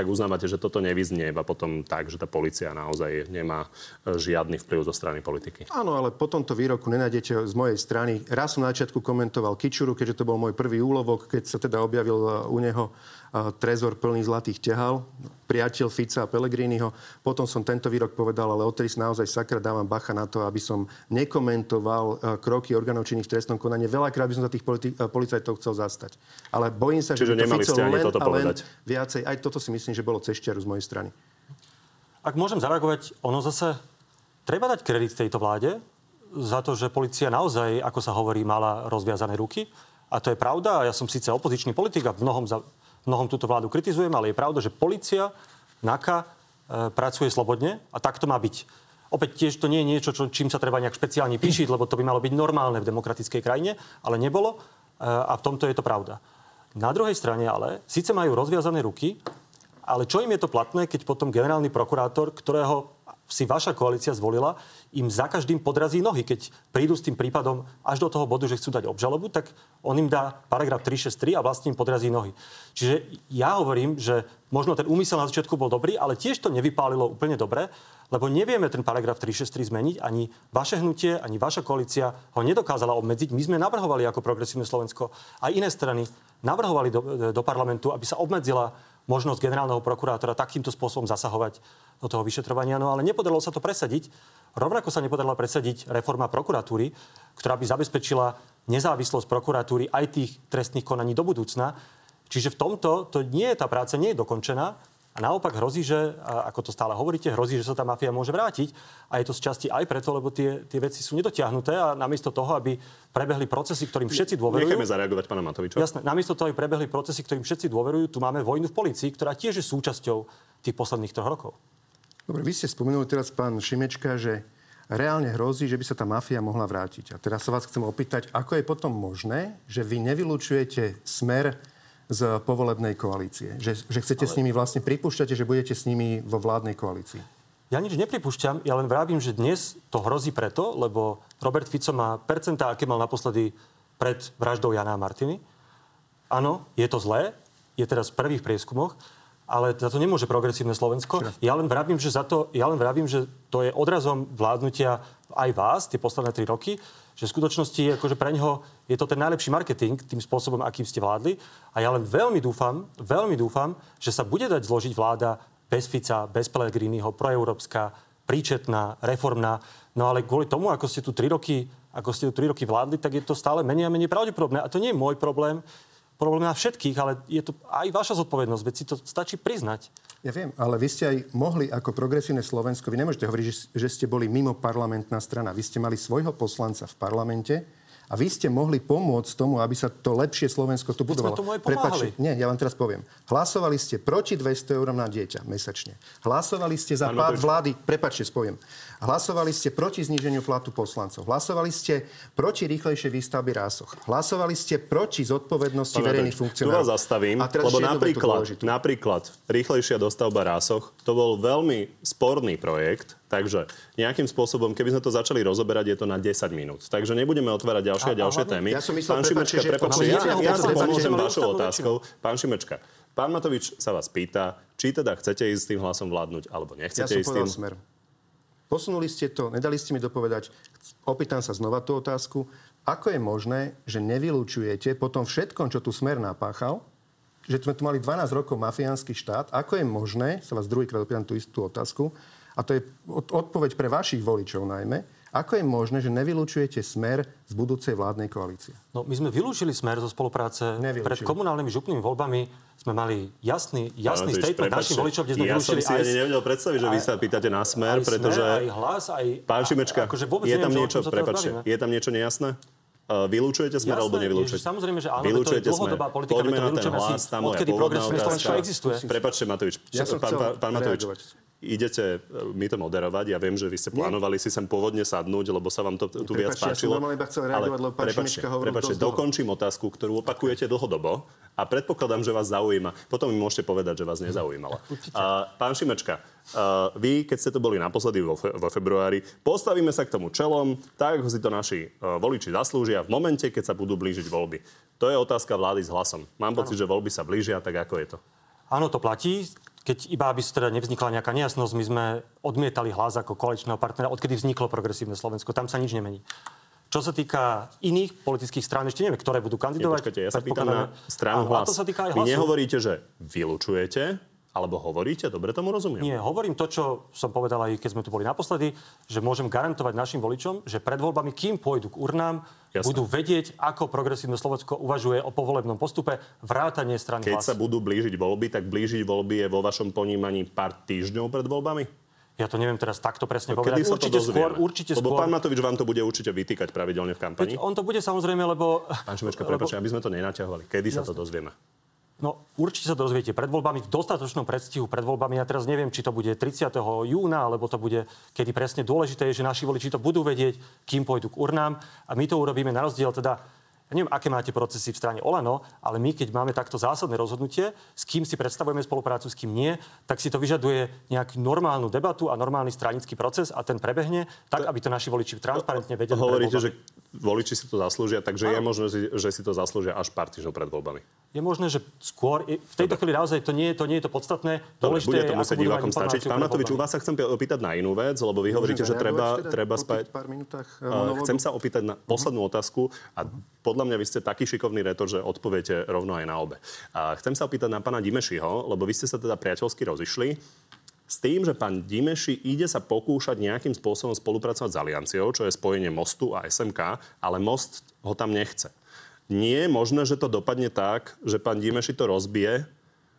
tak uznávate, že toto nevyznieva potom tak, že tá policia naozaj nemá e, žiadny vplyv zo strany politiky. Áno, ale po tomto výroku nenájdete z mojej strany. Raz som na začiatku komentoval Kičuru, keďže to bol môj prvý úlovok, keď sa teda objavil e, u neho trezor plný zlatých ťahal, priateľ Fica a Pelegriniho. Potom som tento výrok povedal, ale odtedy naozaj sakra dávam bacha na to, aby som nekomentoval e, kroky orgánov činných v trestnom konaní. Veľakrát by som za tých politi- e, policajtov chcel zastať. Ale bojím sa, Čiže že to Fico len toto len viacej. Aj toto si myslím, že bolo cešťaru z mojej strany. Ak môžem zareagovať, ono zase treba dať kredit tejto vláde za to, že policia naozaj, ako sa hovorí, mala rozviazané ruky. A to je pravda. Ja som síce opozičný politik a v mnohom za, mnohom túto vládu kritizujem, ale je pravda, že policia, NAKA e, pracuje slobodne a tak to má byť. Opäť tiež to nie je niečo, čo, čím sa treba nejak špeciálne píšiť, lebo to by malo byť normálne v demokratickej krajine, ale nebolo e, a v tomto je to pravda. Na druhej strane ale, síce majú rozviazané ruky, ale čo im je to platné, keď potom generálny prokurátor, ktorého si vaša koalícia zvolila, im za každým podrazí nohy. Keď prídu s tým prípadom až do toho bodu, že chcú dať obžalobu, tak on im dá paragraf 363 a vlastne im podrazí nohy. Čiže ja hovorím, že možno ten úmysel na začiatku bol dobrý, ale tiež to nevypálilo úplne dobre, lebo nevieme ten paragraf 363 zmeniť, ani vaše hnutie, ani vaša koalícia ho nedokázala obmedziť. My sme navrhovali ako progresívne Slovensko aj iné strany, navrhovali do, do parlamentu, aby sa obmedzila možnosť generálneho prokurátora takýmto spôsobom zasahovať do toho vyšetrovania, no ale nepodarilo sa to presadiť. Rovnako sa nepodarila presadiť reforma prokuratúry, ktorá by zabezpečila nezávislosť prokuratúry aj tých trestných konaní do budúcna. Čiže v tomto to nie je, tá práca nie je dokončená. A naopak hrozí, že, ako to stále hovoríte, hrozí, že sa tá mafia môže vrátiť. A je to z časti aj preto, lebo tie, tie veci sú nedotiahnuté a namiesto toho, aby prebehli procesy, ktorým všetci dôverujú... Nechajme zareagovať pána Matoviča. Jasné, namiesto toho, aby prebehli procesy, ktorým všetci dôverujú, tu máme vojnu v policii, ktorá tiež je súčasťou tých posledných troch rokov. Dobre, vy ste spomenuli teraz, pán Šimečka, že reálne hrozí, že by sa tá mafia mohla vrátiť. A teraz sa vás chcem opýtať, ako je potom možné, že vy nevylučujete smer z povolebnej koalície? Že, že chcete Ale... s nimi vlastne pripúšťate, že budete s nimi vo vládnej koalícii? Ja nič nepripúšťam, ja len vravím, že dnes to hrozí preto, lebo Robert Fico má percentá, aké mal naposledy pred vraždou Jana Martiny. Áno, je to zlé, je teraz v prvých prieskumoch, ale za to nemôže progresívne Slovensko. Ja len vravím, že za to, ja len vravím, že to je odrazom vládnutia aj vás tie posledné tri roky, že v skutočnosti akože pre neho je to ten najlepší marketing tým spôsobom, akým ste vládli. A ja len veľmi dúfam, veľmi dúfam, že sa bude dať zložiť vláda bez Fica, bez Pellegriniho, proeurópska, príčetná, reformná. No ale kvôli tomu, ako ste tu tri roky, ako ste tu tri roky vládli, tak je to stále menej a menej pravdepodobné. A to nie je môj problém, problém na všetkých, ale je to aj vaša zodpovednosť, veď si to stačí priznať. Ja viem, ale vy ste aj mohli ako progresívne Slovensko, vy nemôžete hovoriť, že, že ste boli mimo parlamentná strana. Vy ste mali svojho poslanca v parlamente, a vy ste mohli pomôcť tomu, aby sa to lepšie Slovensko tu budovalo. Prepačte, nie, ja vám teraz poviem. Hlasovali ste proti 200 eur na dieťa mesačne. Hlasovali ste za pád vlády, prepačte, spoviem. Hlasovali ste proti zníženiu platu poslancov. Hlasovali ste proti rýchlejšej výstavby rásoch. Hlasovali ste proti zodpovednosti Pane verejných funkcionárov. Tu vás zastavím, lebo napríklad, napríklad rýchlejšia dostavba rásoch, to bol veľmi sporný projekt, Takže nejakým spôsobom, keby sme to začali rozoberať, je to na 10 minút. Takže nebudeme otvárať ďalšie a, a ďalšie a témy. Ja som myslel, Pán Šimečka, prepáčte, ja, ja, ja sa pomôžem vašou otázkou. Pán Šimečka, pán Matovič sa vás pýta, či teda chcete ísť s tým hlasom vládnuť, alebo nechcete ja ísť s tým. Smer. Posunuli ste to, nedali ste mi dopovedať. Opýtam sa znova tú otázku. Ako je možné, že nevylučujete po tom všetkom, čo tu Smer napáchal, že sme tu mali 12 rokov mafiánsky štát, ako je možné, sa vás druhýkrát opýtam tú istú otázku, a to je odpoveď pre vašich voličov najmä, ako je možné, že nevylučujete smer z budúcej vládnej koalície? No, my sme vylúčili smer zo spolupráce. Nevylúčili. Pred komunálnymi župnými voľbami sme mali jasný, jasný no, statement našich voličov, kde sme ja vylúčili aj... Ja som si ani nevedel predstaviť, že vy sa pýtate na smer, aj pretože... Smer, aj hlas, aj... Pán Šimečka, akože je tam niečo, prepáčte, je tam niečo nejasné? Vylúčujete smer Jasné, alebo nevylúčujete? samozrejme, že áno, Vylúčujete to je dlhodobá politika, Poďme na ten hlas, tam odkedy progresívne Slovensko existuje. Prepačte, Matovič. Ja pán, pán, pán Matovič, idete e, mi to moderovať. Ja viem, že vy ste plánovali Nie. si sem pôvodne sadnúť, lebo sa vám to tu viac páčilo. Ja som iba chcel reagovať, lebo pán prepačte, prepačte, dokončím otázku, ktorú opakujete dlhodobo a predpokladám, že vás zaujíma. Potom mi môžete povedať, že vás nezaujímala. A, pán Šimečka, a, vy, keď ste to boli naposledy vo, fe, vo februári, postavíme sa k tomu čelom, tak ako si to naši uh, voliči zaslúžia v momente, keď sa budú blížiť voľby. To je otázka vlády s hlasom. Mám pocit, že voľby sa blížia, tak ako je to? Áno, to platí keď iba aby teda nevznikla nejaká nejasnosť, my sme odmietali hlas ako koaličného partnera, odkedy vzniklo progresívne Slovensko. Tam sa nič nemení. Čo sa týka iných politických strán, ešte neviem, ktoré budú kandidovať. Počkajte, ja sa pýtam na stranu hlas. to sa týka aj Vy nehovoríte, že vylučujete, alebo hovoríte? Dobre tomu rozumiem. Nie, hovorím to, čo som povedal aj keď sme tu boli naposledy, že môžem garantovať našim voličom, že pred voľbami, kým pôjdu k urnám, Jasne. budú vedieť, ako progresívne Slovensko uvažuje o povolebnom postupe, vrátanie strany Keď hlas. sa budú blížiť voľby, tak blížiť voľby je vo vašom ponímaní pár týždňov pred voľbami? Ja to neviem teraz takto presne no, povedať. Určite skôr, určite lebo skôr. pán Matovič vám to bude určite vytýkať pravidelne v kampani. Veď on to bude samozrejme, lebo... Pán Šimečka, prepáčte, aby sme to nenaťahovali. Kedy Jasne. sa to dozvieme? No, určite sa dozviete pred voľbami, v dostatočnom predstihu pred voľbami. Ja teraz neviem, či to bude 30. júna, alebo to bude, kedy presne dôležité je, že naši voliči to budú vedieť, kým pôjdu k urnám. A my to urobíme na rozdiel teda ja neviem, aké máte procesy v strane Olano, ale my, keď máme takto zásadné rozhodnutie, s kým si predstavujeme spoluprácu, s kým nie, tak si to vyžaduje nejakú normálnu debatu a normálny stranický proces a ten prebehne tak, aby to naši voliči transparentne vedeli. Hovoríte, že voliči si to zaslúžia, takže Áno. je možné, že si to zaslúžia až pár týždňov pred voľbami. Je možné, že skôr, v tejto chvíli naozaj to nie, to nie je to podstatné. Dobre, bude to musieť divákom stačiť. Pán Matovič, u vás sa chcem opýtať na inú vec, lebo vy hovoríte, že treba, teda treba spať... Pár minútach chcem sa opýtať na poslednú otázku a podľa mňa vy ste taký šikovný retor, že odpoviete rovno aj na obe. A chcem sa opýtať na pána Dimešiho, lebo vy ste sa teda priateľsky rozišli s tým, že pán Dimeši ide sa pokúšať nejakým spôsobom spolupracovať s Alianciou, čo je spojenie Mostu a SMK, ale Most ho tam nechce. Nie je možné, že to dopadne tak, že pán Dimeši to rozbije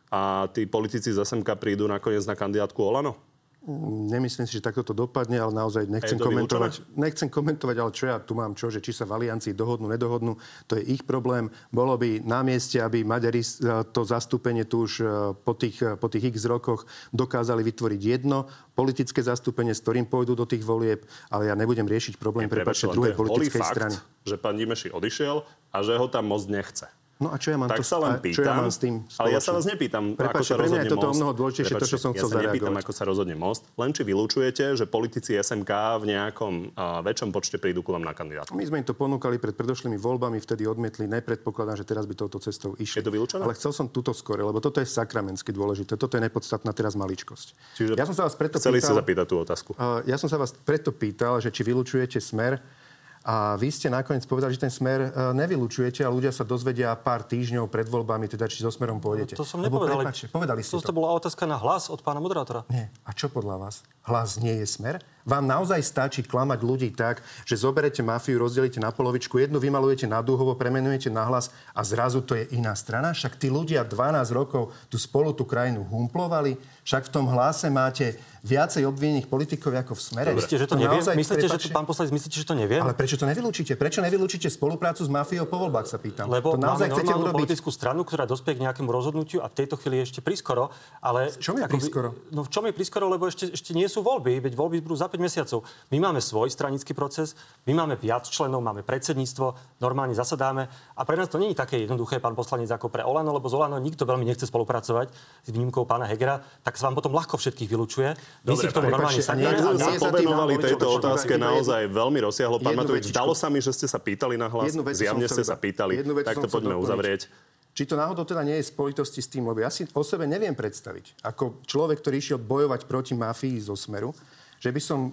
a tí politici z SMK prídu nakoniec na kandidátku Olano? Nemyslím si, že takto to dopadne, ale naozaj nechcem komentovať. Vylúčené? Nechcem komentovať, ale čo ja tu mám čo, že či sa v aliancii dohodnú, nedohodnú, to je ich problém. Bolo by na mieste, aby Maďari to zastúpenie tu už e, po tých, e, po tých x rokoch dokázali vytvoriť jedno politické zastúpenie, s ktorým pôjdu do tých volieb, ale ja nebudem riešiť problém prepačte druhej politickej fakt, strany. že pán Dimeši odišiel a že ho tam moc nechce. No a čo ja mám, tak to, sa len pýtam, čo ja mám s tým spoločne? Ale ja sa vás nepýtam, Prepačte, ako sa pre mňa je toto most. mnoho dôležitejšie, to, čo som chcel ja sa nepýtam, ako sa rozhodne most, len či vylúčujete, že politici SMK v nejakom uh, väčšom počte prídu ku vám na kandidátku. My sme im to ponúkali pred predošlými voľbami, vtedy odmietli. Nepredpokladám, že teraz by touto cestou išli. Je to vylúčené? Ale chcel som túto skore, lebo toto je sakramensky dôležité. Toto je nepodstatná teraz maličkosť. Čiže ja som sa vás preto chceli pýtal, sa zapýtať tú otázku. Uh, ja som sa vás preto pýtal, že či vylúčujete smer A vy ste nakoniec povedali, že ten smer e, nevylučujete a ľudia sa dozvedia pár týždňov pred voľbami, teda či so smerom pôjdete. No, to som nepovedal. Prepáčte, povedali ste to. To bola otázka na hlas od pána moderátora. Nie. A čo podľa vás? Hlas nie je smer? Vám naozaj stačí klamať ľudí tak, že zoberete mafiu, rozdelíte na polovičku, jednu vymalujete na dúhovo, premenujete na hlas a zrazu to je iná strana? Však tí ľudia 12 rokov tu spolu tú krajinu humplovali, však v tom hlase máte viacej obvinených politikov ako v smere. Myslíte, že to, to neviem? Myslíte, že to, pán poslanec, myslíte, že to neviem? Ale prečo to nevylúčite? Prečo nevylúčite spoluprácu s mafiou po voľbách, sa pýtam? Lebo to naozaj máme chcete urobiť? politickú stranu, ktorá dospie k nejakému rozhodnutiu a v tejto chvíli ešte prískoro. Ale v čom je akoby? No v čom je prískoro, lebo ešte, ešte nie sú voľby, veď voľby budú za 5 mesiacov. My máme svoj stranický proces, my máme viac členov, máme predsedníctvo, normálne zasadáme a pre nás to nie je také jednoduché, pán poslanec, ako pre Olano, lebo z Olano nikto veľmi nechce spolupracovať s výnimkou pána Hegera, tak sa vám potom ľahko všetkých vylučuje. My si k tomu normálne sa povenovali tejto otázke naozaj veľmi rozsiahlo. Pán Matovič, zdalo sa mi, že ste sa pýtali na hlas. Zjavne ste sa pýtali. Tak to poďme uzavrieť. Či to náhodou teda nie je spojitosti s tým, lebo ja si o sebe neviem predstaviť, ako človek, ktorý išiel bojovať proti mafii zo Smeru, že by som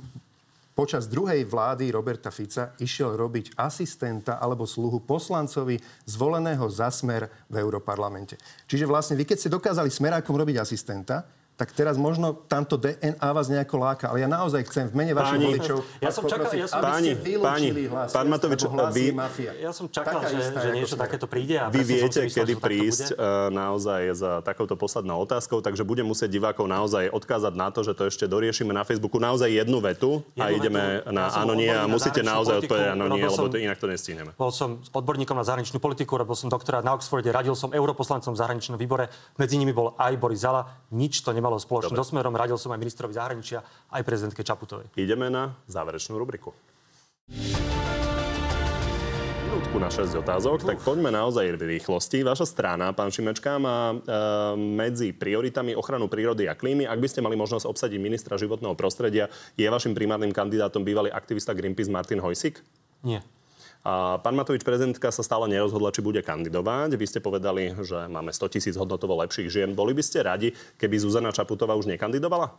počas druhej vlády Roberta Fica išiel robiť asistenta alebo sluhu poslancovi zvoleného za smer v Európarlamente. Čiže vlastne vy, keď ste dokázali smerákom robiť asistenta, tak teraz možno tamto DNA vás nejako láka. Ale ja naozaj chcem v mene vašich voličov ja som čakal, ja som, páni, páni, hlas, pán Matovič, vy, mafia. Ja som čakal, že, že niečo takéto príde. A vy viete, myslel, kedy prísť uh, naozaj za takouto poslednou otázkou, takže budem musieť divákov naozaj odkázať na to, že to ešte doriešime na Facebooku naozaj jednu vetu jednu a ideme vetu. na ja áno, nie a musíte naozaj odpovedať áno, nie, lebo to inak to nestihneme. Bol som odborníkom na zahraničnú politiku, robil som doktorát na Oxforde, radil som europoslancom v zahraničnom výbore, medzi nimi bol aj Boris Zala, nič to nemalo spoločné do smerom, radil som aj ministrovi zahraničia, aj prezidentke Čaputovej. Ideme na záverečnú rubriku minútku na 6 otázok, Uf. tak poďme naozaj v rýchlosti. Vaša strana, pán Šimečka, má e, medzi prioritami ochranu prírody a klímy. Ak by ste mali možnosť obsadiť ministra životného prostredia, je vašim primárnym kandidátom bývalý aktivista Greenpeace Martin Hojsik? Nie. A pán Matovič, prezidentka sa stále nerozhodla, či bude kandidovať. Vy ste povedali, že máme 100 tisíc hodnotovo lepších žien. Boli by ste radi, keby Zuzana Čaputová už nekandidovala?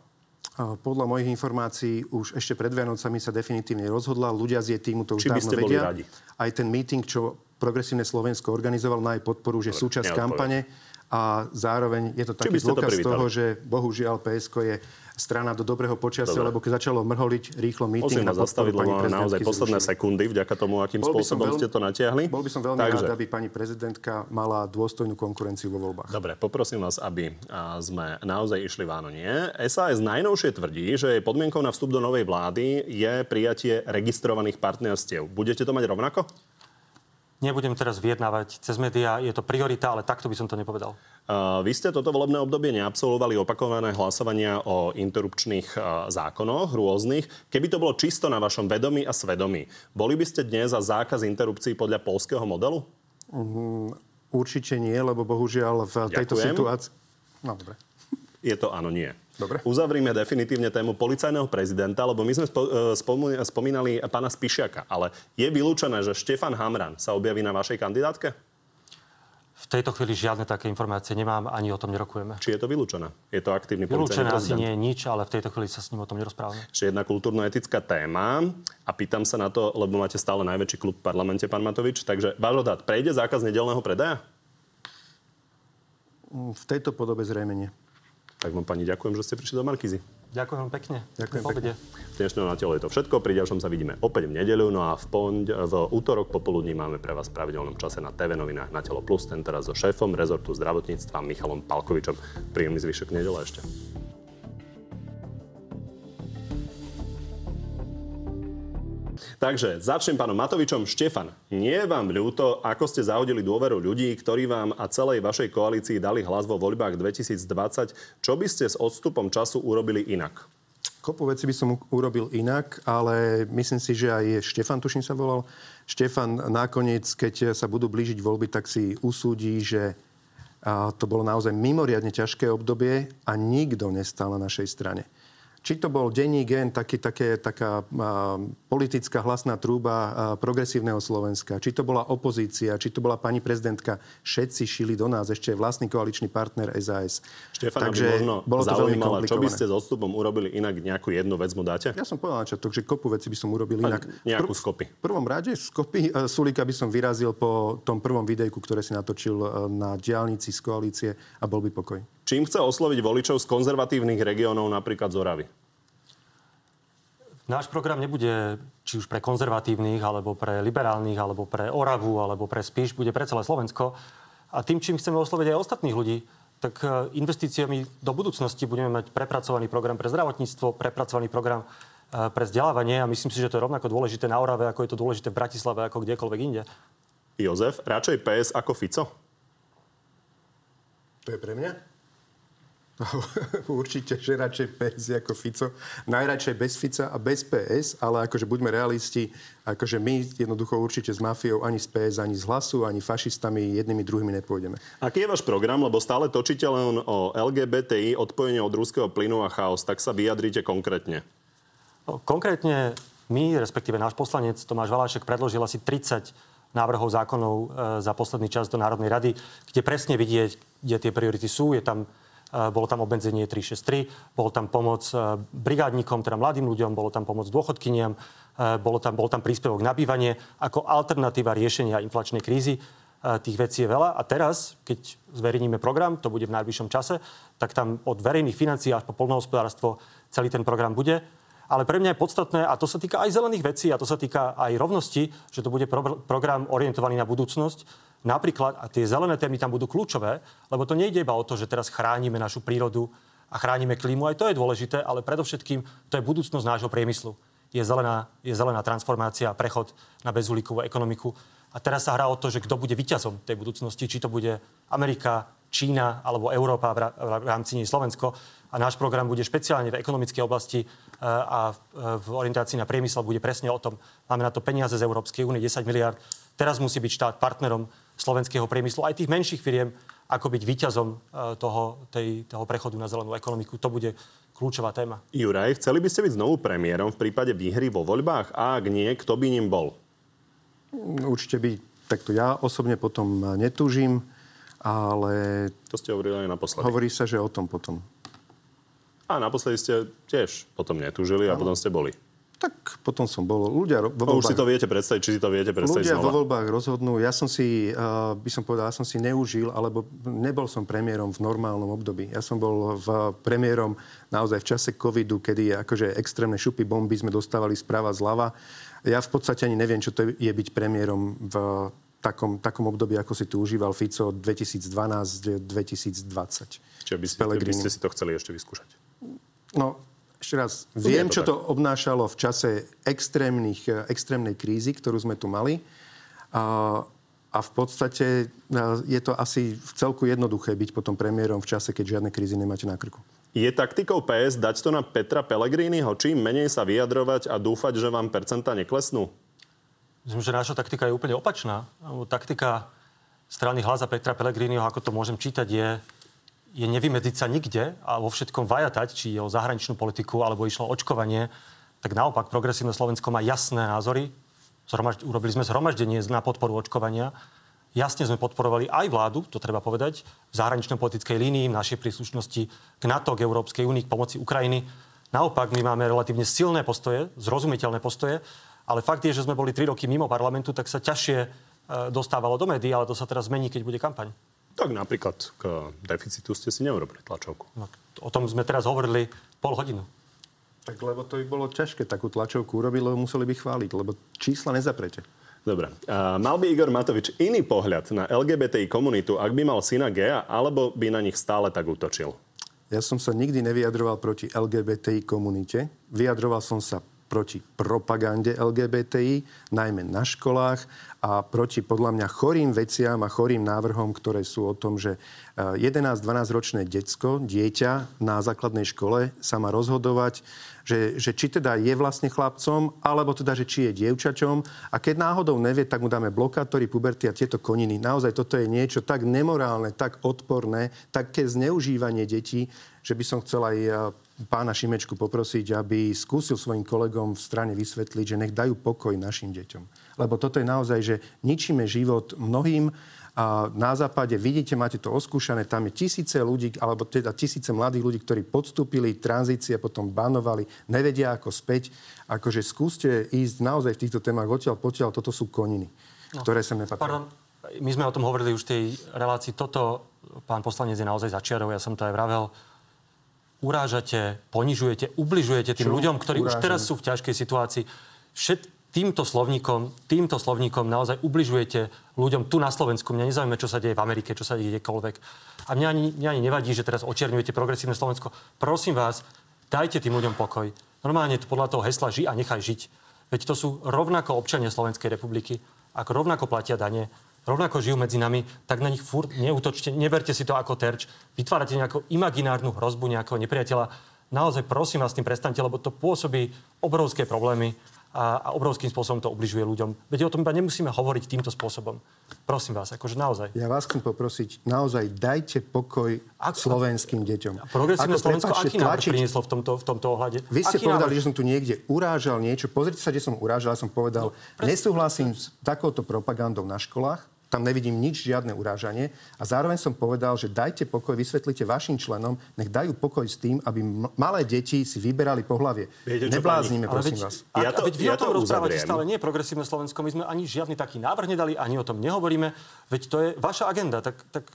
Podľa mojich informácií už ešte pred Vianocami sa definitívne rozhodla. Ľudia z jej týmu to už Či by ste boli vedia. radi? Aj ten meeting, čo Progresívne Slovensko organizoval na jej podporu, že súčasť kampane a zároveň je to taký dôkaz to toho, že bohužiaľ PSK je strana do dobrého počasia, Dobre. lebo keď začalo mrholiť rýchlo meeting vás zastaviť, lebo naozaj posledné zrušili. sekundy vďaka tomu, akým bol spôsobom veľ... ste to natiahli. Bol by som veľmi Takže... rád, aby pani prezidentka mala dôstojnú konkurenciu vo voľbách. Dobre, poprosím vás, aby sme naozaj išli v áno nie. SAS najnovšie tvrdí, že podmienkou na vstup do novej vlády je prijatie registrovaných partnerstiev. Budete to mať rovnako? Nebudem teraz vyjednávať cez médiá, je to priorita, ale takto by som to nepovedal. Vy ste toto volebné obdobie neabsolvovali opakované hlasovania o interrupčných zákonoch rôznych. Keby to bolo čisto na vašom vedomí a svedomí, boli by ste dnes za zákaz interrupcií podľa polského modelu? Um, určite nie, lebo bohužiaľ v tejto Ďakujem. situácii... No, dobre. Je to áno, nie. Dobre. Uzavrime definitívne tému policajného prezidenta, lebo my sme spo, e, spomínali pána Spišiaka, ale je vylúčené, že Štefan Hamran sa objaví na vašej kandidátke? V tejto chvíli žiadne také informácie nemám, ani o tom nerokujeme. Či je to vylúčené? Je to aktívny Vylúčené asi nie je nič, ale v tejto chvíli sa s ním o tom nerozprávame. Ešte jedna kultúrno-etická téma a pýtam sa na to, lebo máte stále najväčší klub v parlamente, pán Matovič. Takže váš odhad, prejde zákaz nedelného predaja? V tejto podobe zrejme nie. Tak vám pani ďakujem, že ste prišli do Markizy. Ďakujem pekne. Ďakujem pekne. V dnešnom na telo je to všetko. Pri ďalšom sa vidíme opäť v nedeľu. No a v, pond- v útorok popoludní máme pre vás v pravidelnom čase na TV novinách na Telo Plus. Ten teraz so šéfom rezortu zdravotníctva Michalom Palkovičom. Príjemný zvyšok nedele ešte. Takže začnem pánom Matovičom. Štefan, nie je vám ľúto, ako ste zahodili dôveru ľudí, ktorí vám a celej vašej koalícii dali hlas vo voľbách 2020. Čo by ste s odstupom času urobili inak? Kopu veci by som urobil inak, ale myslím si, že aj Štefan, tuším sa volal, Štefan nakoniec, keď sa budú blížiť voľby, tak si usúdi, že to bolo naozaj mimoriadne ťažké obdobie a nikto nestal na našej strane či to bol denní gen, taký, také, taká a, politická hlasná trúba a, progresívneho Slovenska, či to bola opozícia, či to bola pani prezidentka, všetci šili do nás, ešte vlastný koaličný partner SAS. Štefana Takže by možno bolo to zaujímalo, čo by ste s odstupom urobili inak, nejakú jednu vec mu dáte? Ja som povedal na že kopu veci by som urobil inak. Nejakú skopy. V prvom rade skopy uh, Sulika by som vyrazil po tom prvom videjku, ktoré si natočil uh, na diálnici z koalície a bol by pokoj. Čím chce osloviť voličov z konzervatívnych regiónov, napríklad z Oravy? Náš program nebude či už pre konzervatívnych, alebo pre liberálnych, alebo pre Oravu, alebo pre Spíš, bude pre celé Slovensko. A tým, čím chceme osloviť aj ostatných ľudí, tak e, investíciami do budúcnosti budeme mať prepracovaný program pre zdravotníctvo, prepracovaný program e, pre vzdelávanie a myslím si, že to je rovnako dôležité na Orave, ako je to dôležité v Bratislave, ako kdekoľvek inde. Jozef, radšej PS ako Fico? To je pre mňa? (laughs) Určite, že radšej PS ako Fico. Najradšej bez Fica a bez PS, ale akože buďme realisti, akože my jednoducho určite s mafiou ani z PS, ani z hlasu, ani fašistami jednými druhými nepôjdeme. Aký je váš program? Lebo stále točíte len o LGBTI, odpojenie od ruského plynu a chaos. Tak sa vyjadrite konkrétne. Konkrétne my, respektíve náš poslanec Tomáš Valášek predložil asi 30 návrhov zákonov e, za posledný čas do Národnej rady, kde presne vidieť, kde tie priority sú. Je tam bolo tam obmedzenie 363, bol tam pomoc e, brigádnikom, teda mladým ľuďom, bolo tam pomoc dôchodkyniam, bolo tam, bol tam príspevok na bývanie ako alternatíva riešenia inflačnej krízy. Tých vecí je veľa. A teraz, keď zverejníme program, to bude v najbližšom čase, tak tam od verejných financií až po polnohospodárstvo celý ten program bude. Ale pre mňa je podstatné, a to sa týka aj zelených vecí, a to sa týka aj rovnosti, že to bude pro- program orientovaný na budúcnosť. Napríklad, a tie zelené témy tam budú kľúčové, lebo to nejde iba o to, že teraz chránime našu prírodu a chránime klímu, aj to je dôležité, ale predovšetkým to je budúcnosť nášho priemyslu. Je zelená, je zelená transformácia a prechod na bezulíkovú ekonomiku. A teraz sa hrá o to, že kto bude vyťazom tej budúcnosti, či to bude Amerika, Čína alebo Európa v rámci nej Slovensko. A náš program bude špeciálne v ekonomickej oblasti a v orientácii na priemysel bude presne o tom. Máme na to peniaze z Európskej únie, 10 miliard. Teraz musí byť štát partnerom slovenského priemyslu, aj tých menších firiem, ako byť výťazom e, toho, tej, toho prechodu na zelenú ekonomiku. To bude kľúčová téma. Juraj, chceli by ste byť znovu premiérom v prípade výhry vo voľbách? A ak nie, kto by ním bol? Určite by takto ja osobne potom netúžim, ale... To ste hovorili aj naposledy. Hovorí sa, že o tom potom. A naposledy ste tiež potom netúžili a potom ste boli. Tak potom som bol. Ľudia vo voľbách... Už si to viete predstaviť, či si to viete predstaviť Ľudia znova? vo voľbách rozhodnú. Ja som si, uh, by som povedal, ja som si neužil, alebo nebol som premiérom v normálnom období. Ja som bol v premiérom naozaj v čase covidu, kedy akože extrémne šupy bomby sme dostávali sprava zľava. Ja v podstate ani neviem, čo to je byť premiérom v takom, takom období, ako si tu užíval Fico 2012-2020. Čiže by by ste si to chceli ešte vyskúšať? No, ešte raz, viem, to čo tak. to obnášalo v čase extrémnych, eh, extrémnej krízy, ktorú sme tu mali. A, a v podstate eh, je to asi v celku jednoduché byť potom premiérom v čase, keď žiadne krízy nemáte na krku. Je taktikou PS dať to na Petra Pellegriniho? Čím menej sa vyjadrovať a dúfať, že vám percentá neklesnú? Myslím, že naša taktika je úplne opačná. Taktika strany hlasa Petra Pellegriniho, ako to môžem čítať, je je nevymedziť sa nikde a vo všetkom vajatať, či je o zahraničnú politiku alebo išlo o očkovanie, tak naopak progresívne Slovensko má jasné názory. Zhromažd- urobili sme zhromaždenie na podporu očkovania. Jasne sme podporovali aj vládu, to treba povedať, v zahraničnej politickej línii, v našej príslušnosti k NATO, k Európskej únii, k pomoci Ukrajiny. Naopak, my máme relatívne silné postoje, zrozumiteľné postoje, ale fakt je, že sme boli tri roky mimo parlamentu, tak sa ťažšie e, dostávalo do médií, ale to sa teraz zmení, keď bude kampaň. Tak napríklad k deficitu ste si neurobili tlačovku. No, o tom sme teraz hovorili pol hodinu. Tak lebo to by bolo ťažké takú tlačovku urobiť, lebo museli by chváliť, lebo čísla nezaprete. Dobre. A mal by Igor Matovič iný pohľad na LGBTI komunitu, ak by mal syna Gea, alebo by na nich stále tak útočil? Ja som sa nikdy nevyjadroval proti LGBTI komunite. Vyjadroval som sa proti propagande LGBTI, najmä na školách a proti podľa mňa chorým veciam a chorým návrhom, ktoré sú o tom, že 11-12 eh, decko, dieťa na základnej škole sa má rozhodovať, že, že či teda je vlastne chlapcom, alebo teda, že či je dievčačom. A keď náhodou nevie, tak mu dáme blokátory, puberty a tieto koniny. Naozaj toto je niečo tak nemorálne, tak odporné, také zneužívanie detí, že by som chcel aj eh, pána Šimečku poprosiť, aby skúsil svojim kolegom v strane vysvetliť, že nech dajú pokoj našim deťom. Lebo toto je naozaj, že ničíme život mnohým a na západe vidíte, máte to oskúšané, tam je tisíce ľudí, alebo teda tisíce mladých ľudí, ktorí podstúpili tranzície, potom banovali, nevedia ako späť. Akože skúste ísť naozaj v týchto témach odtiaľ potiaľ, toto sú koniny, no. ktoré sem nepatria. Pardon, my sme o tom hovorili už v tej relácii. Toto, pán poslanec, je naozaj začiarov, ja som to aj vravel. Urážate, ponižujete, ubližujete tým Čo? ľuďom, ktorí Urážam. už teraz sú v ťažkej situácii. Všet, týmto slovníkom, týmto slovníkom naozaj ubližujete ľuďom tu na Slovensku. Mňa nezaujíma, čo sa deje v Amerike, čo sa deje kdekoľvek. A mňa ani, mňa ani nevadí, že teraz očierňujete progresívne Slovensko. Prosím vás, dajte tým ľuďom pokoj. Normálne to podľa toho hesla ži a nechaj žiť. Veď to sú rovnako občania Slovenskej republiky, ako rovnako platia dane, rovnako žijú medzi nami, tak na nich furt neútočte, neberte si to ako terč, vytvárate nejakú imaginárnu hrozbu nejakého nepriateľa. Naozaj prosím vás s tým prestante, lebo to pôsobí obrovské problémy a, a obrovským spôsobom to ubližuje ľuďom. Veď o tom iba nemusíme hovoriť týmto spôsobom. Prosím vás, akože naozaj. Ja vás chcem poprosiť, naozaj dajte pokoj Ak, slovenským deťom. Progresívne Ako, Slovensko aký návrh prinieslo v tomto, v tomto ohľade? Vy ste aký povedali, návrh? že som tu niekde urážal niečo. Pozrite sa, kde som urážal. Ja som povedal, no, nesúhlasím s takouto propagandou na školách tam nevidím nič, žiadne urážanie. A zároveň som povedal, že dajte pokoj, vysvetlite vašim členom, nech dajú pokoj s tým, aby malé deti si vyberali pohlavie. Viete, Nebláznime, prosím veď, vás. Ja to, veď vy ja o tom rozprávate stále, nie progresívne Slovensko. My sme ani žiadny taký návrh nedali, ani o tom nehovoríme. Veď to je vaša agenda. Tak, tak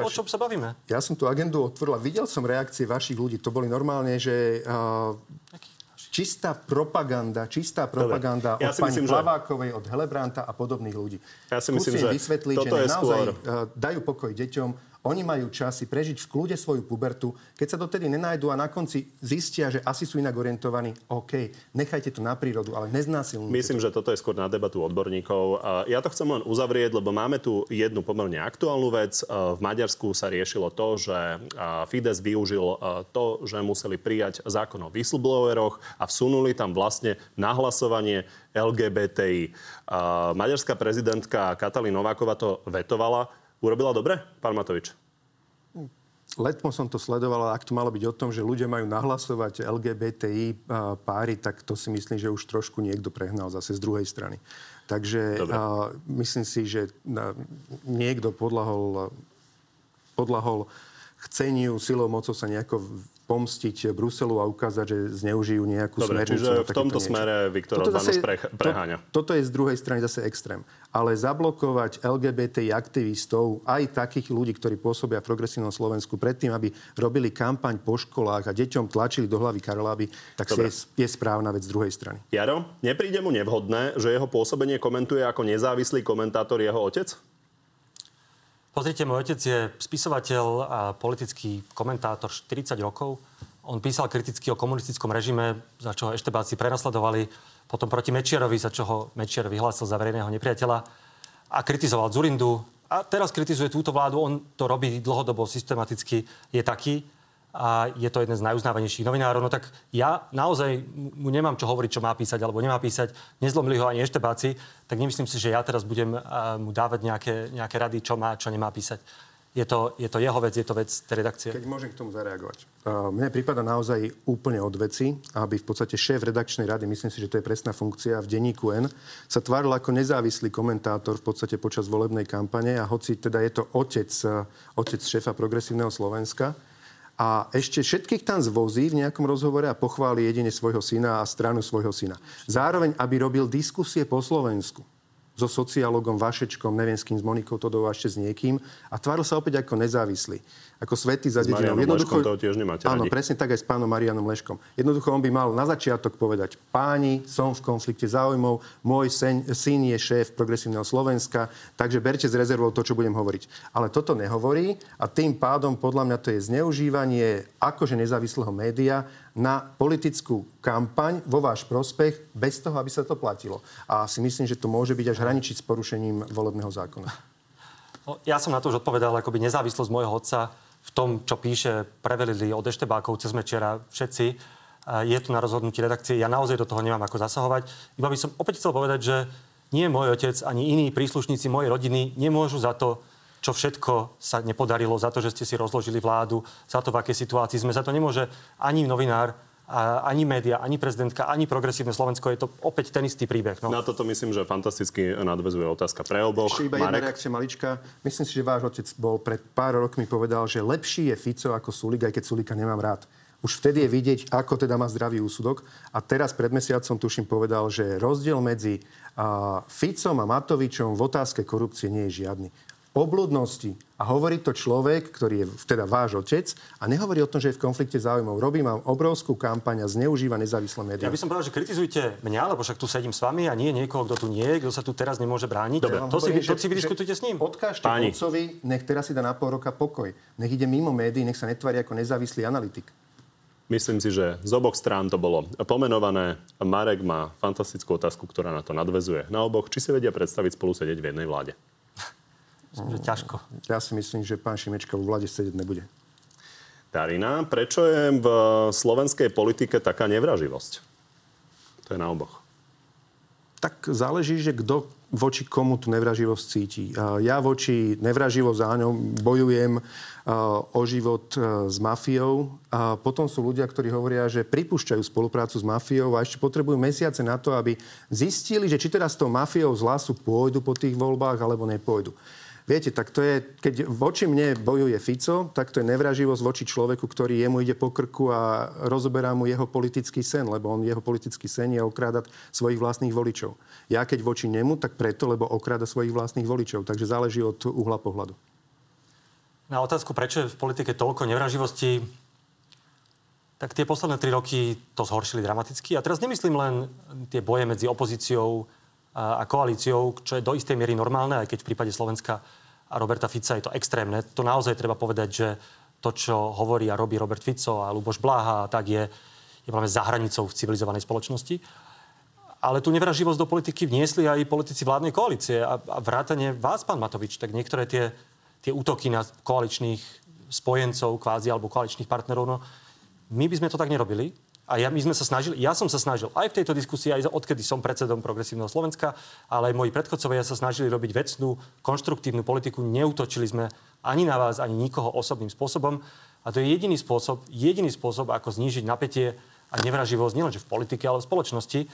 o čom sa bavíme? Ja som tú agendu otvorila. Videl som reakcie vašich ľudí. To boli normálne, že uh, čistá propaganda, čistá propaganda Dobre. ja od pani myslím, Plavákovej, že... od Helebranta a podobných ľudí. Ja si myslím, že vysvetliť, toto že je naozaj skôr... dajú pokoj deťom, oni majú čas si prežiť v kľude svoju pubertu. Keď sa dotedy nenajdu a na konci zistia, že asi sú inak orientovaní, OK, nechajte to na prírodu, ale neznásilnite Myslím, to. že toto je skôr na debatu odborníkov. Ja to chcem len uzavrieť, lebo máme tu jednu pomerne aktuálnu vec. V Maďarsku sa riešilo to, že Fides využil to, že museli prijať zákon o whistlebloweroch a vsunuli tam vlastne nahlasovanie LGBTI. Maďarská prezidentka Katalín Nováková to vetovala. Urobila dobre, pán Matovič? Letmo som to sledoval, ak to malo byť o tom, že ľudia majú nahlasovať LGBTI páry, tak to si myslím, že už trošku niekto prehnal zase z druhej strany. Takže uh, myslím si, že uh, niekto podlahol, podlahol chceniu silou mocou sa nejako pomstiť Bruselu a ukázať, že zneužijú nejakú Dobre, smernicu. Čiže v tomto niečo. smere Viktor toto Orbán už preháňa. To, toto je z druhej strany zase extrém. Ale zablokovať LGBTI aktivistov, aj takých ľudí, ktorí pôsobia v progresívnom Slovensku, predtým, aby robili kampaň po školách a deťom tlačili do hlavy Karláby, tak je, je správna vec z druhej strany. Jaro, nepríde mu nevhodné, že jeho pôsobenie komentuje ako nezávislý komentátor jeho otec? Pozrite, môj otec je spisovateľ a politický komentátor 40 rokov. On písal kriticky o komunistickom režime, za čo ho eštebáci prenasledovali, potom proti Mečiarovi, za čo ho Mečiar vyhlásil za verejného nepriateľa a kritizoval Zurindu. A teraz kritizuje túto vládu, on to robí dlhodobo, systematicky, je taký a je to jeden z najuznávanejších novinárov, no tak ja naozaj mu nemám čo hovoriť, čo má písať alebo nemá písať. Nezlomili ho ani eštebáci, tak nemyslím si, že ja teraz budem mu dávať nejaké, nejaké rady, čo má, čo nemá písať. Je to, je to jeho vec, je to vec tej redakcie. Keď môžem k tomu zareagovať. Mne prípada naozaj úplne od veci, aby v podstate šéf redakčnej rady, myslím si, že to je presná funkcia, v denníku N, sa tváril ako nezávislý komentátor v podstate počas volebnej kampane a hoci teda je to otec, otec šéfa progresívneho Slovenska, a ešte všetkých tam zvozí v nejakom rozhovore a pochváli jedine svojho syna a stranu svojho syna. Zároveň, aby robil diskusie po Slovensku. So sociologom Vašečkom, neviem s kým, s Monikou Todovou a ešte s niekým. A tváril sa opäť ako nezávislý ako svety za dedinou. Jednoducho, to tiež nemáte Áno, radi. presne tak aj s pánom Marianom Leškom. Jednoducho on by mal na začiatok povedať, páni, som v konflikte záujmov, môj sen, syn je šéf progresívneho Slovenska, takže berte z rezervou to, čo budem hovoriť. Ale toto nehovorí a tým pádom podľa mňa to je zneužívanie akože nezávislého média na politickú kampaň vo váš prospech bez toho, aby sa to platilo. A si myslím, že to môže byť až hraničiť s porušením volebného zákona. Ja som na to už odpovedal, akoby nezávislosť môjho otca v tom, čo píše, prevelili od Eštebákov cez Mečera všetci. Je to na rozhodnutí redakcie. Ja naozaj do toho nemám ako zasahovať. Iba by som opäť chcel povedať, že nie môj otec ani iní príslušníci mojej rodiny nemôžu za to, čo všetko sa nepodarilo za to, že ste si rozložili vládu, za to, v akej situácii sme. Za to nemôže ani novinár, ani média, ani prezidentka, ani progresívne Slovensko. Je to opäť ten istý príbeh. No. Na toto myslím, že fantasticky nadvezuje otázka pre oboch. Ešte iba Marek. jedna reakcia malička. Myslím si, že váš otec bol pred pár rokmi povedal, že lepší je Fico ako Sulik, aj keď Sulika nemám rád. Už vtedy je vidieť, ako teda má zdravý úsudok. A teraz pred mesiacom, tuším, povedal, že rozdiel medzi Ficom a Matovičom v otázke korupcie nie je žiadny obludnosti. A hovorí to človek, ktorý je teda váš otec a nehovorí o tom, že je v konflikte záujmov. Robí mám obrovskú kampaň a zneužíva nezávislé médiá. Ja by som povedal, že kritizujte mňa, lebo však tu sedím s vami a nie niekoho, kto tu nie je, kto sa tu teraz nemôže brániť. Dobre, to, si, to si vydiskutujte s ním. Odkážte otcovi, nech teraz si dá na pol roka pokoj. Nech ide mimo médií, nech sa netvári ako nezávislý analytik. Myslím si, že z oboch strán to bolo pomenované. Marek má fantastickú otázku, ktorá na to nadvezuje. Na oboch, či si vedia predstaviť spolu sedieť v jednej vláde? Myslím, že ťažko. Ja si myslím, že pán Šimečka vo vláde sedieť nebude. Darina, prečo je v slovenskej politike taká nevraživosť? To je na oboch. Tak záleží, že kto voči komu tú nevraživosť cíti. Ja voči nevraživosť áno, bojujem o život s mafiou. A potom sú ľudia, ktorí hovoria, že pripúšťajú spoluprácu s mafiou a ešte potrebujú mesiace na to, aby zistili, že či teda s tou mafiou z lasu pôjdu po tých voľbách alebo nepôjdu. Viete, tak to je, keď voči mne bojuje Fico, tak to je nevraživosť voči človeku, ktorý jemu ide po krku a rozoberá mu jeho politický sen, lebo on jeho politický sen je okrádať svojich vlastných voličov. Ja keď voči nemu, tak preto, lebo okráda svojich vlastných voličov. Takže záleží od uhla pohľadu. Na otázku, prečo je v politike toľko nevraživosti, tak tie posledné tri roky to zhoršili dramaticky. A teraz nemyslím len tie boje medzi opozíciou a koalíciou, čo je do istej miery normálne, aj keď v prípade Slovenska a Roberta Fica je to extrémne. To naozaj treba povedať, že to, čo hovorí a robí Robert Fico a Luboš Bláha, tak je, je práve za hranicou v civilizovanej spoločnosti. Ale tú nevraživosť do politiky vniesli aj politici vládnej koalície a, a vrátane vás, pán Matovič. Tak niektoré tie, tie útoky na koaličných spojencov kvázi alebo koaličných partnerov, no my by sme to tak nerobili. A ja, my sme sa snažili, ja som sa snažil aj v tejto diskusii, aj odkedy som predsedom Progresívneho Slovenska, ale aj moji predchodcovia sa snažili robiť vecnú, konštruktívnu politiku. Neutočili sme ani na vás, ani nikoho osobným spôsobom. A to je jediný spôsob, jediný spôsob, ako znížiť napätie a nevraživosť nielenže v politike, ale v spoločnosti. E,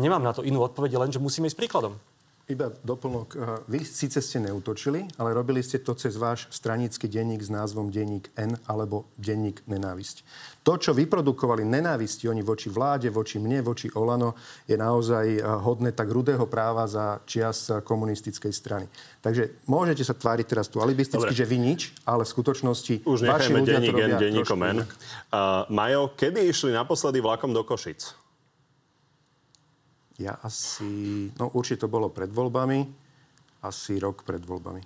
nemám na to inú odpoveď, len že musíme ísť príkladom. Iba doplnok. Eh, vy síce ste neutočili, ale robili ste to cez váš stranický denník s názvom Denník N alebo Denník Nenávisť. To, čo vyprodukovali nenávisti oni voči vláde, voči mne, voči Olano, je naozaj eh, hodné tak rudého práva za čias komunistickej strany. Takže môžete sa tváriť teraz tu alibisticky, Dobre. že vy nič, ale v skutočnosti Už vaši ľudia denník to robia N, denníkom N. Uh, Majo, kedy išli naposledy vlakom do Košic? Ja asi, no určite to bolo pred voľbami, asi rok pred voľbami.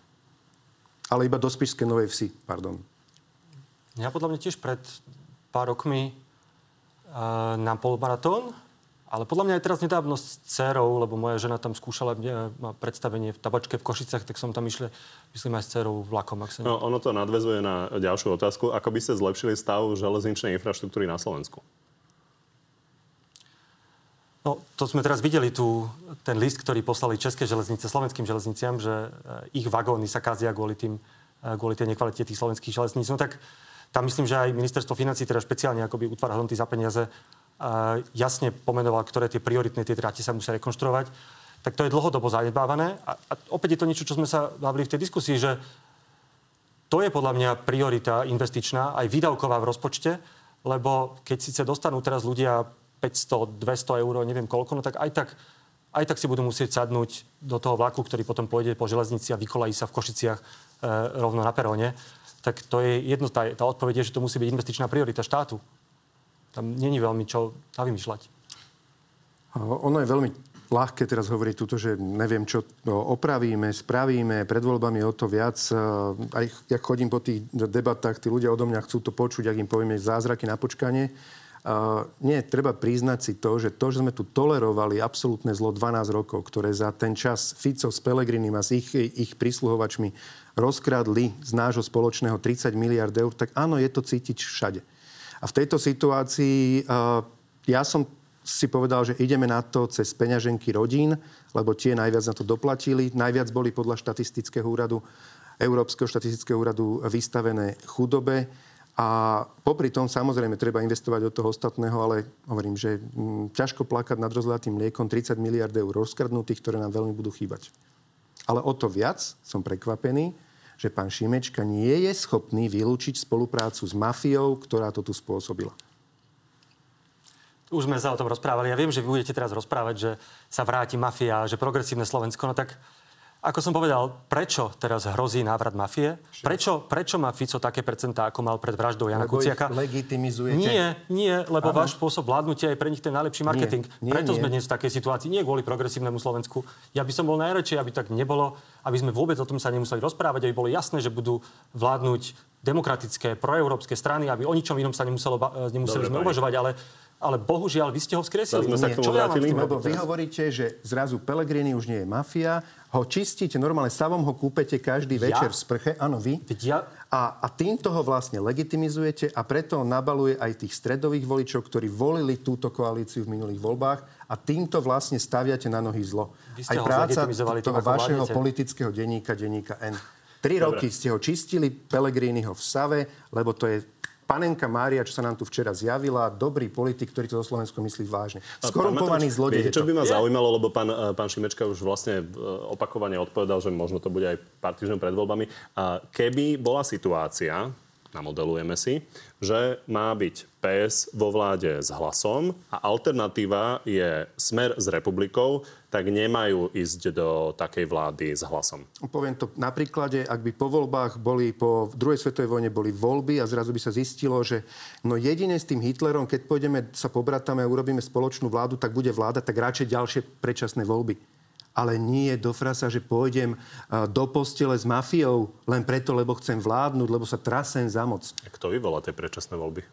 Ale iba do Spišskej Novej Vsi, pardon. Ja podľa mňa tiež pred pár rokmi uh, na polmaratón, ale podľa mňa aj teraz nedávno s dcerou, lebo moja žena tam skúšala má predstavenie v tabačke v Košicach, tak som tam išli, myslím aj s dcerou vlakom. Ak sa no, ono to nadvezuje na ďalšiu otázku. Ako by ste zlepšili stav železničnej infraštruktúry na Slovensku? No, to sme teraz videli tu, ten list, ktorý poslali České železnice slovenským železniciam, že eh, ich vagóny sa kazia kvôli, tým, eh, kvôli tej nekvalite tých slovenských železníc. No tak tam myslím, že aj ministerstvo financí, teda špeciálne akoby útvar hodnoty za peniaze, eh, jasne pomenoval, ktoré tie prioritné tie tráte sa musia rekonštruovať. Tak to je dlhodobo zanedbávané. A, a opäť je to niečo, čo sme sa bavili v tej diskusii, že to je podľa mňa priorita investičná, aj výdavková v rozpočte, lebo keď síce dostanú teraz ľudia 500, 200 eur, neviem koľko, no tak aj tak, aj tak si budú musieť sadnúť do toho vlaku, ktorý potom pôjde po železnici a vykolají sa v Košiciach e, rovno na peróne. Tak to je jedno, tá, tá odpoveď je, že to musí byť investičná priorita štátu. Tam není veľmi čo navymýšľať. Ono je veľmi ľahké teraz hovoriť túto, že neviem, čo opravíme, spravíme, pred voľbami o to viac. Aj jak chodím po tých debatách, tí ľudia odo mňa chcú to počuť, ak im povieme zázraky na počkanie. Nie, treba priznať si to, že to, že sme tu tolerovali absolútne zlo 12 rokov, ktoré za ten čas Fico s Pelegrinim a s ich, ich prísluhovačmi rozkradli z nášho spoločného 30 miliard eur, tak áno, je to cítiť všade. A v tejto situácii ja som si povedal, že ideme na to cez peňaženky rodín, lebo tie najviac na to doplatili. Najviac boli podľa štatistického úradu, Európskeho štatistického úradu vystavené chudobe. A popri tom samozrejme treba investovať do toho ostatného, ale hovorím, že m, ťažko plakať nad rozliatým mliekom 30 miliard eur rozkradnutých, ktoré nám veľmi budú chýbať. Ale o to viac som prekvapený, že pán Šimečka nie je schopný vylúčiť spoluprácu s mafiou, ktorá to tu spôsobila. Už sme sa o tom rozprávali. Ja viem, že vy budete teraz rozprávať, že sa vráti mafia, že progresívne Slovensko. No tak ako som povedal, prečo teraz hrozí návrat mafie? Prečo, prečo má Fico také percentá, ako mal pred vraždou Jana lebo Kuciaka? legitimizujete. Nie, nie, lebo ano. váš spôsob vládnutia je pre nich ten najlepší marketing. Nie, nie, Preto nie. sme dnes v takej situácii, nie kvôli progresívnemu Slovensku. Ja by som bol najradšej, aby tak nebolo, aby sme vôbec o tom sa nemuseli rozprávať, aby bolo jasné, že budú vládnuť demokratické, proeurópske strany, aby o ničom inom sa nemuselo, nemuseli Dobre, sme uvažovať, ale ale bohužiaľ, vy ste ho vzkresili. Sme sa Nie, k tomu čo ja vrátili, tým Lebo vy hovoríte, že zrazu Pelegrini už nie je mafia, ho čistíte, normálne savom ho kúpete každý Ja? večer v sprche, áno vy. Ja, A, a týmto ho vlastne legitimizujete a preto on nabaluje aj tých stredových voličov, ktorí volili túto koalíciu v minulých voľbách a týmto vlastne staviate na nohy zlo. Vy ste aj ho práca toho vašeho politického denníka, denníka N. Tri Dobre. roky ste ho čistili, Pelegriniho v Save, lebo to je panenka Mária, čo sa nám tu včera zjavila, dobrý politik, ktorý to so Slovenskom myslí vážne. Skorumpovaný zlodej. Viete, čo by ma zaujímalo, lebo pán, eh, pán Šimečka už vlastne eh, opakovane odpovedal, že možno to bude aj pár týždňov pred voľbami. Keby bola situácia, namodelujeme si, že má byť PS vo vláde s hlasom a alternatíva je smer s republikou, tak nemajú ísť do takej vlády s hlasom. Poviem to na príklade, ak by po voľbách boli, po druhej svetovej vojne boli voľby a zrazu by sa zistilo, že no jedine s tým Hitlerom, keď pôjdeme sa pobratáme a urobíme spoločnú vládu, tak bude vláda, tak radšej ďalšie predčasné voľby. Ale nie do frasa, že pôjdem a, do postele s mafiou len preto, lebo chcem vládnuť, lebo sa trasem za moc. A Kto vyvolá tie predčasné voľby?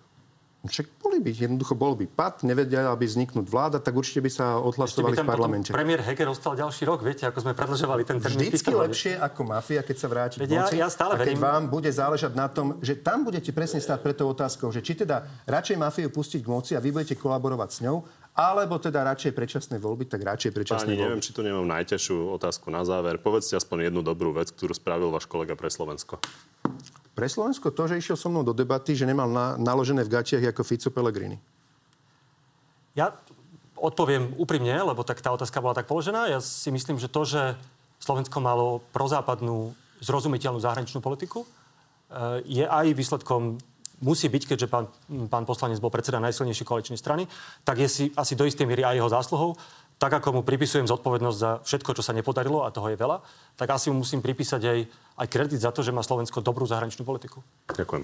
Však boli by, jednoducho bol by pad, nevedela by vzniknúť vláda, tak určite by sa by odhlasovali v parlamente. premiér Heger ostal ďalší rok, viete, ako sme predlžovali ten termín Vždycky fiskálu. lepšie ako mafia, keď sa vráti Veď ja- ja stále a keď verím- vám bude záležať na tom, že tam budete presne stáť pred tou otázkou, že či teda radšej mafiu pustiť k moci a vy budete kolaborovať s ňou, alebo teda radšej predčasné voľby, tak radšej predčasné Páni, neviem, voľby. či tu nemám najťažšiu otázku na záver. Povedzte aspoň jednu dobrú vec, ktorú spravil váš kolega pre Slovensko. Pre Slovensko to, že išiel so mnou do debaty, že nemal na, naložené v gatiach ako Fico Pellegrini. Ja odpoviem úprimne, lebo tak tá otázka bola tak položená. Ja si myslím, že to, že Slovensko malo prozápadnú, zrozumiteľnú zahraničnú politiku, eh, je aj výsledkom musí byť, keďže pán, pán poslanec bol predseda najsilnejšej koaličnej strany, tak je si asi do istej miery aj jeho zásluhou. Tak ako mu pripisujem zodpovednosť za všetko, čo sa nepodarilo, a toho je veľa, tak asi mu musím pripísať aj, aj kredit za to, že má Slovensko dobrú zahraničnú politiku. Ďakujem.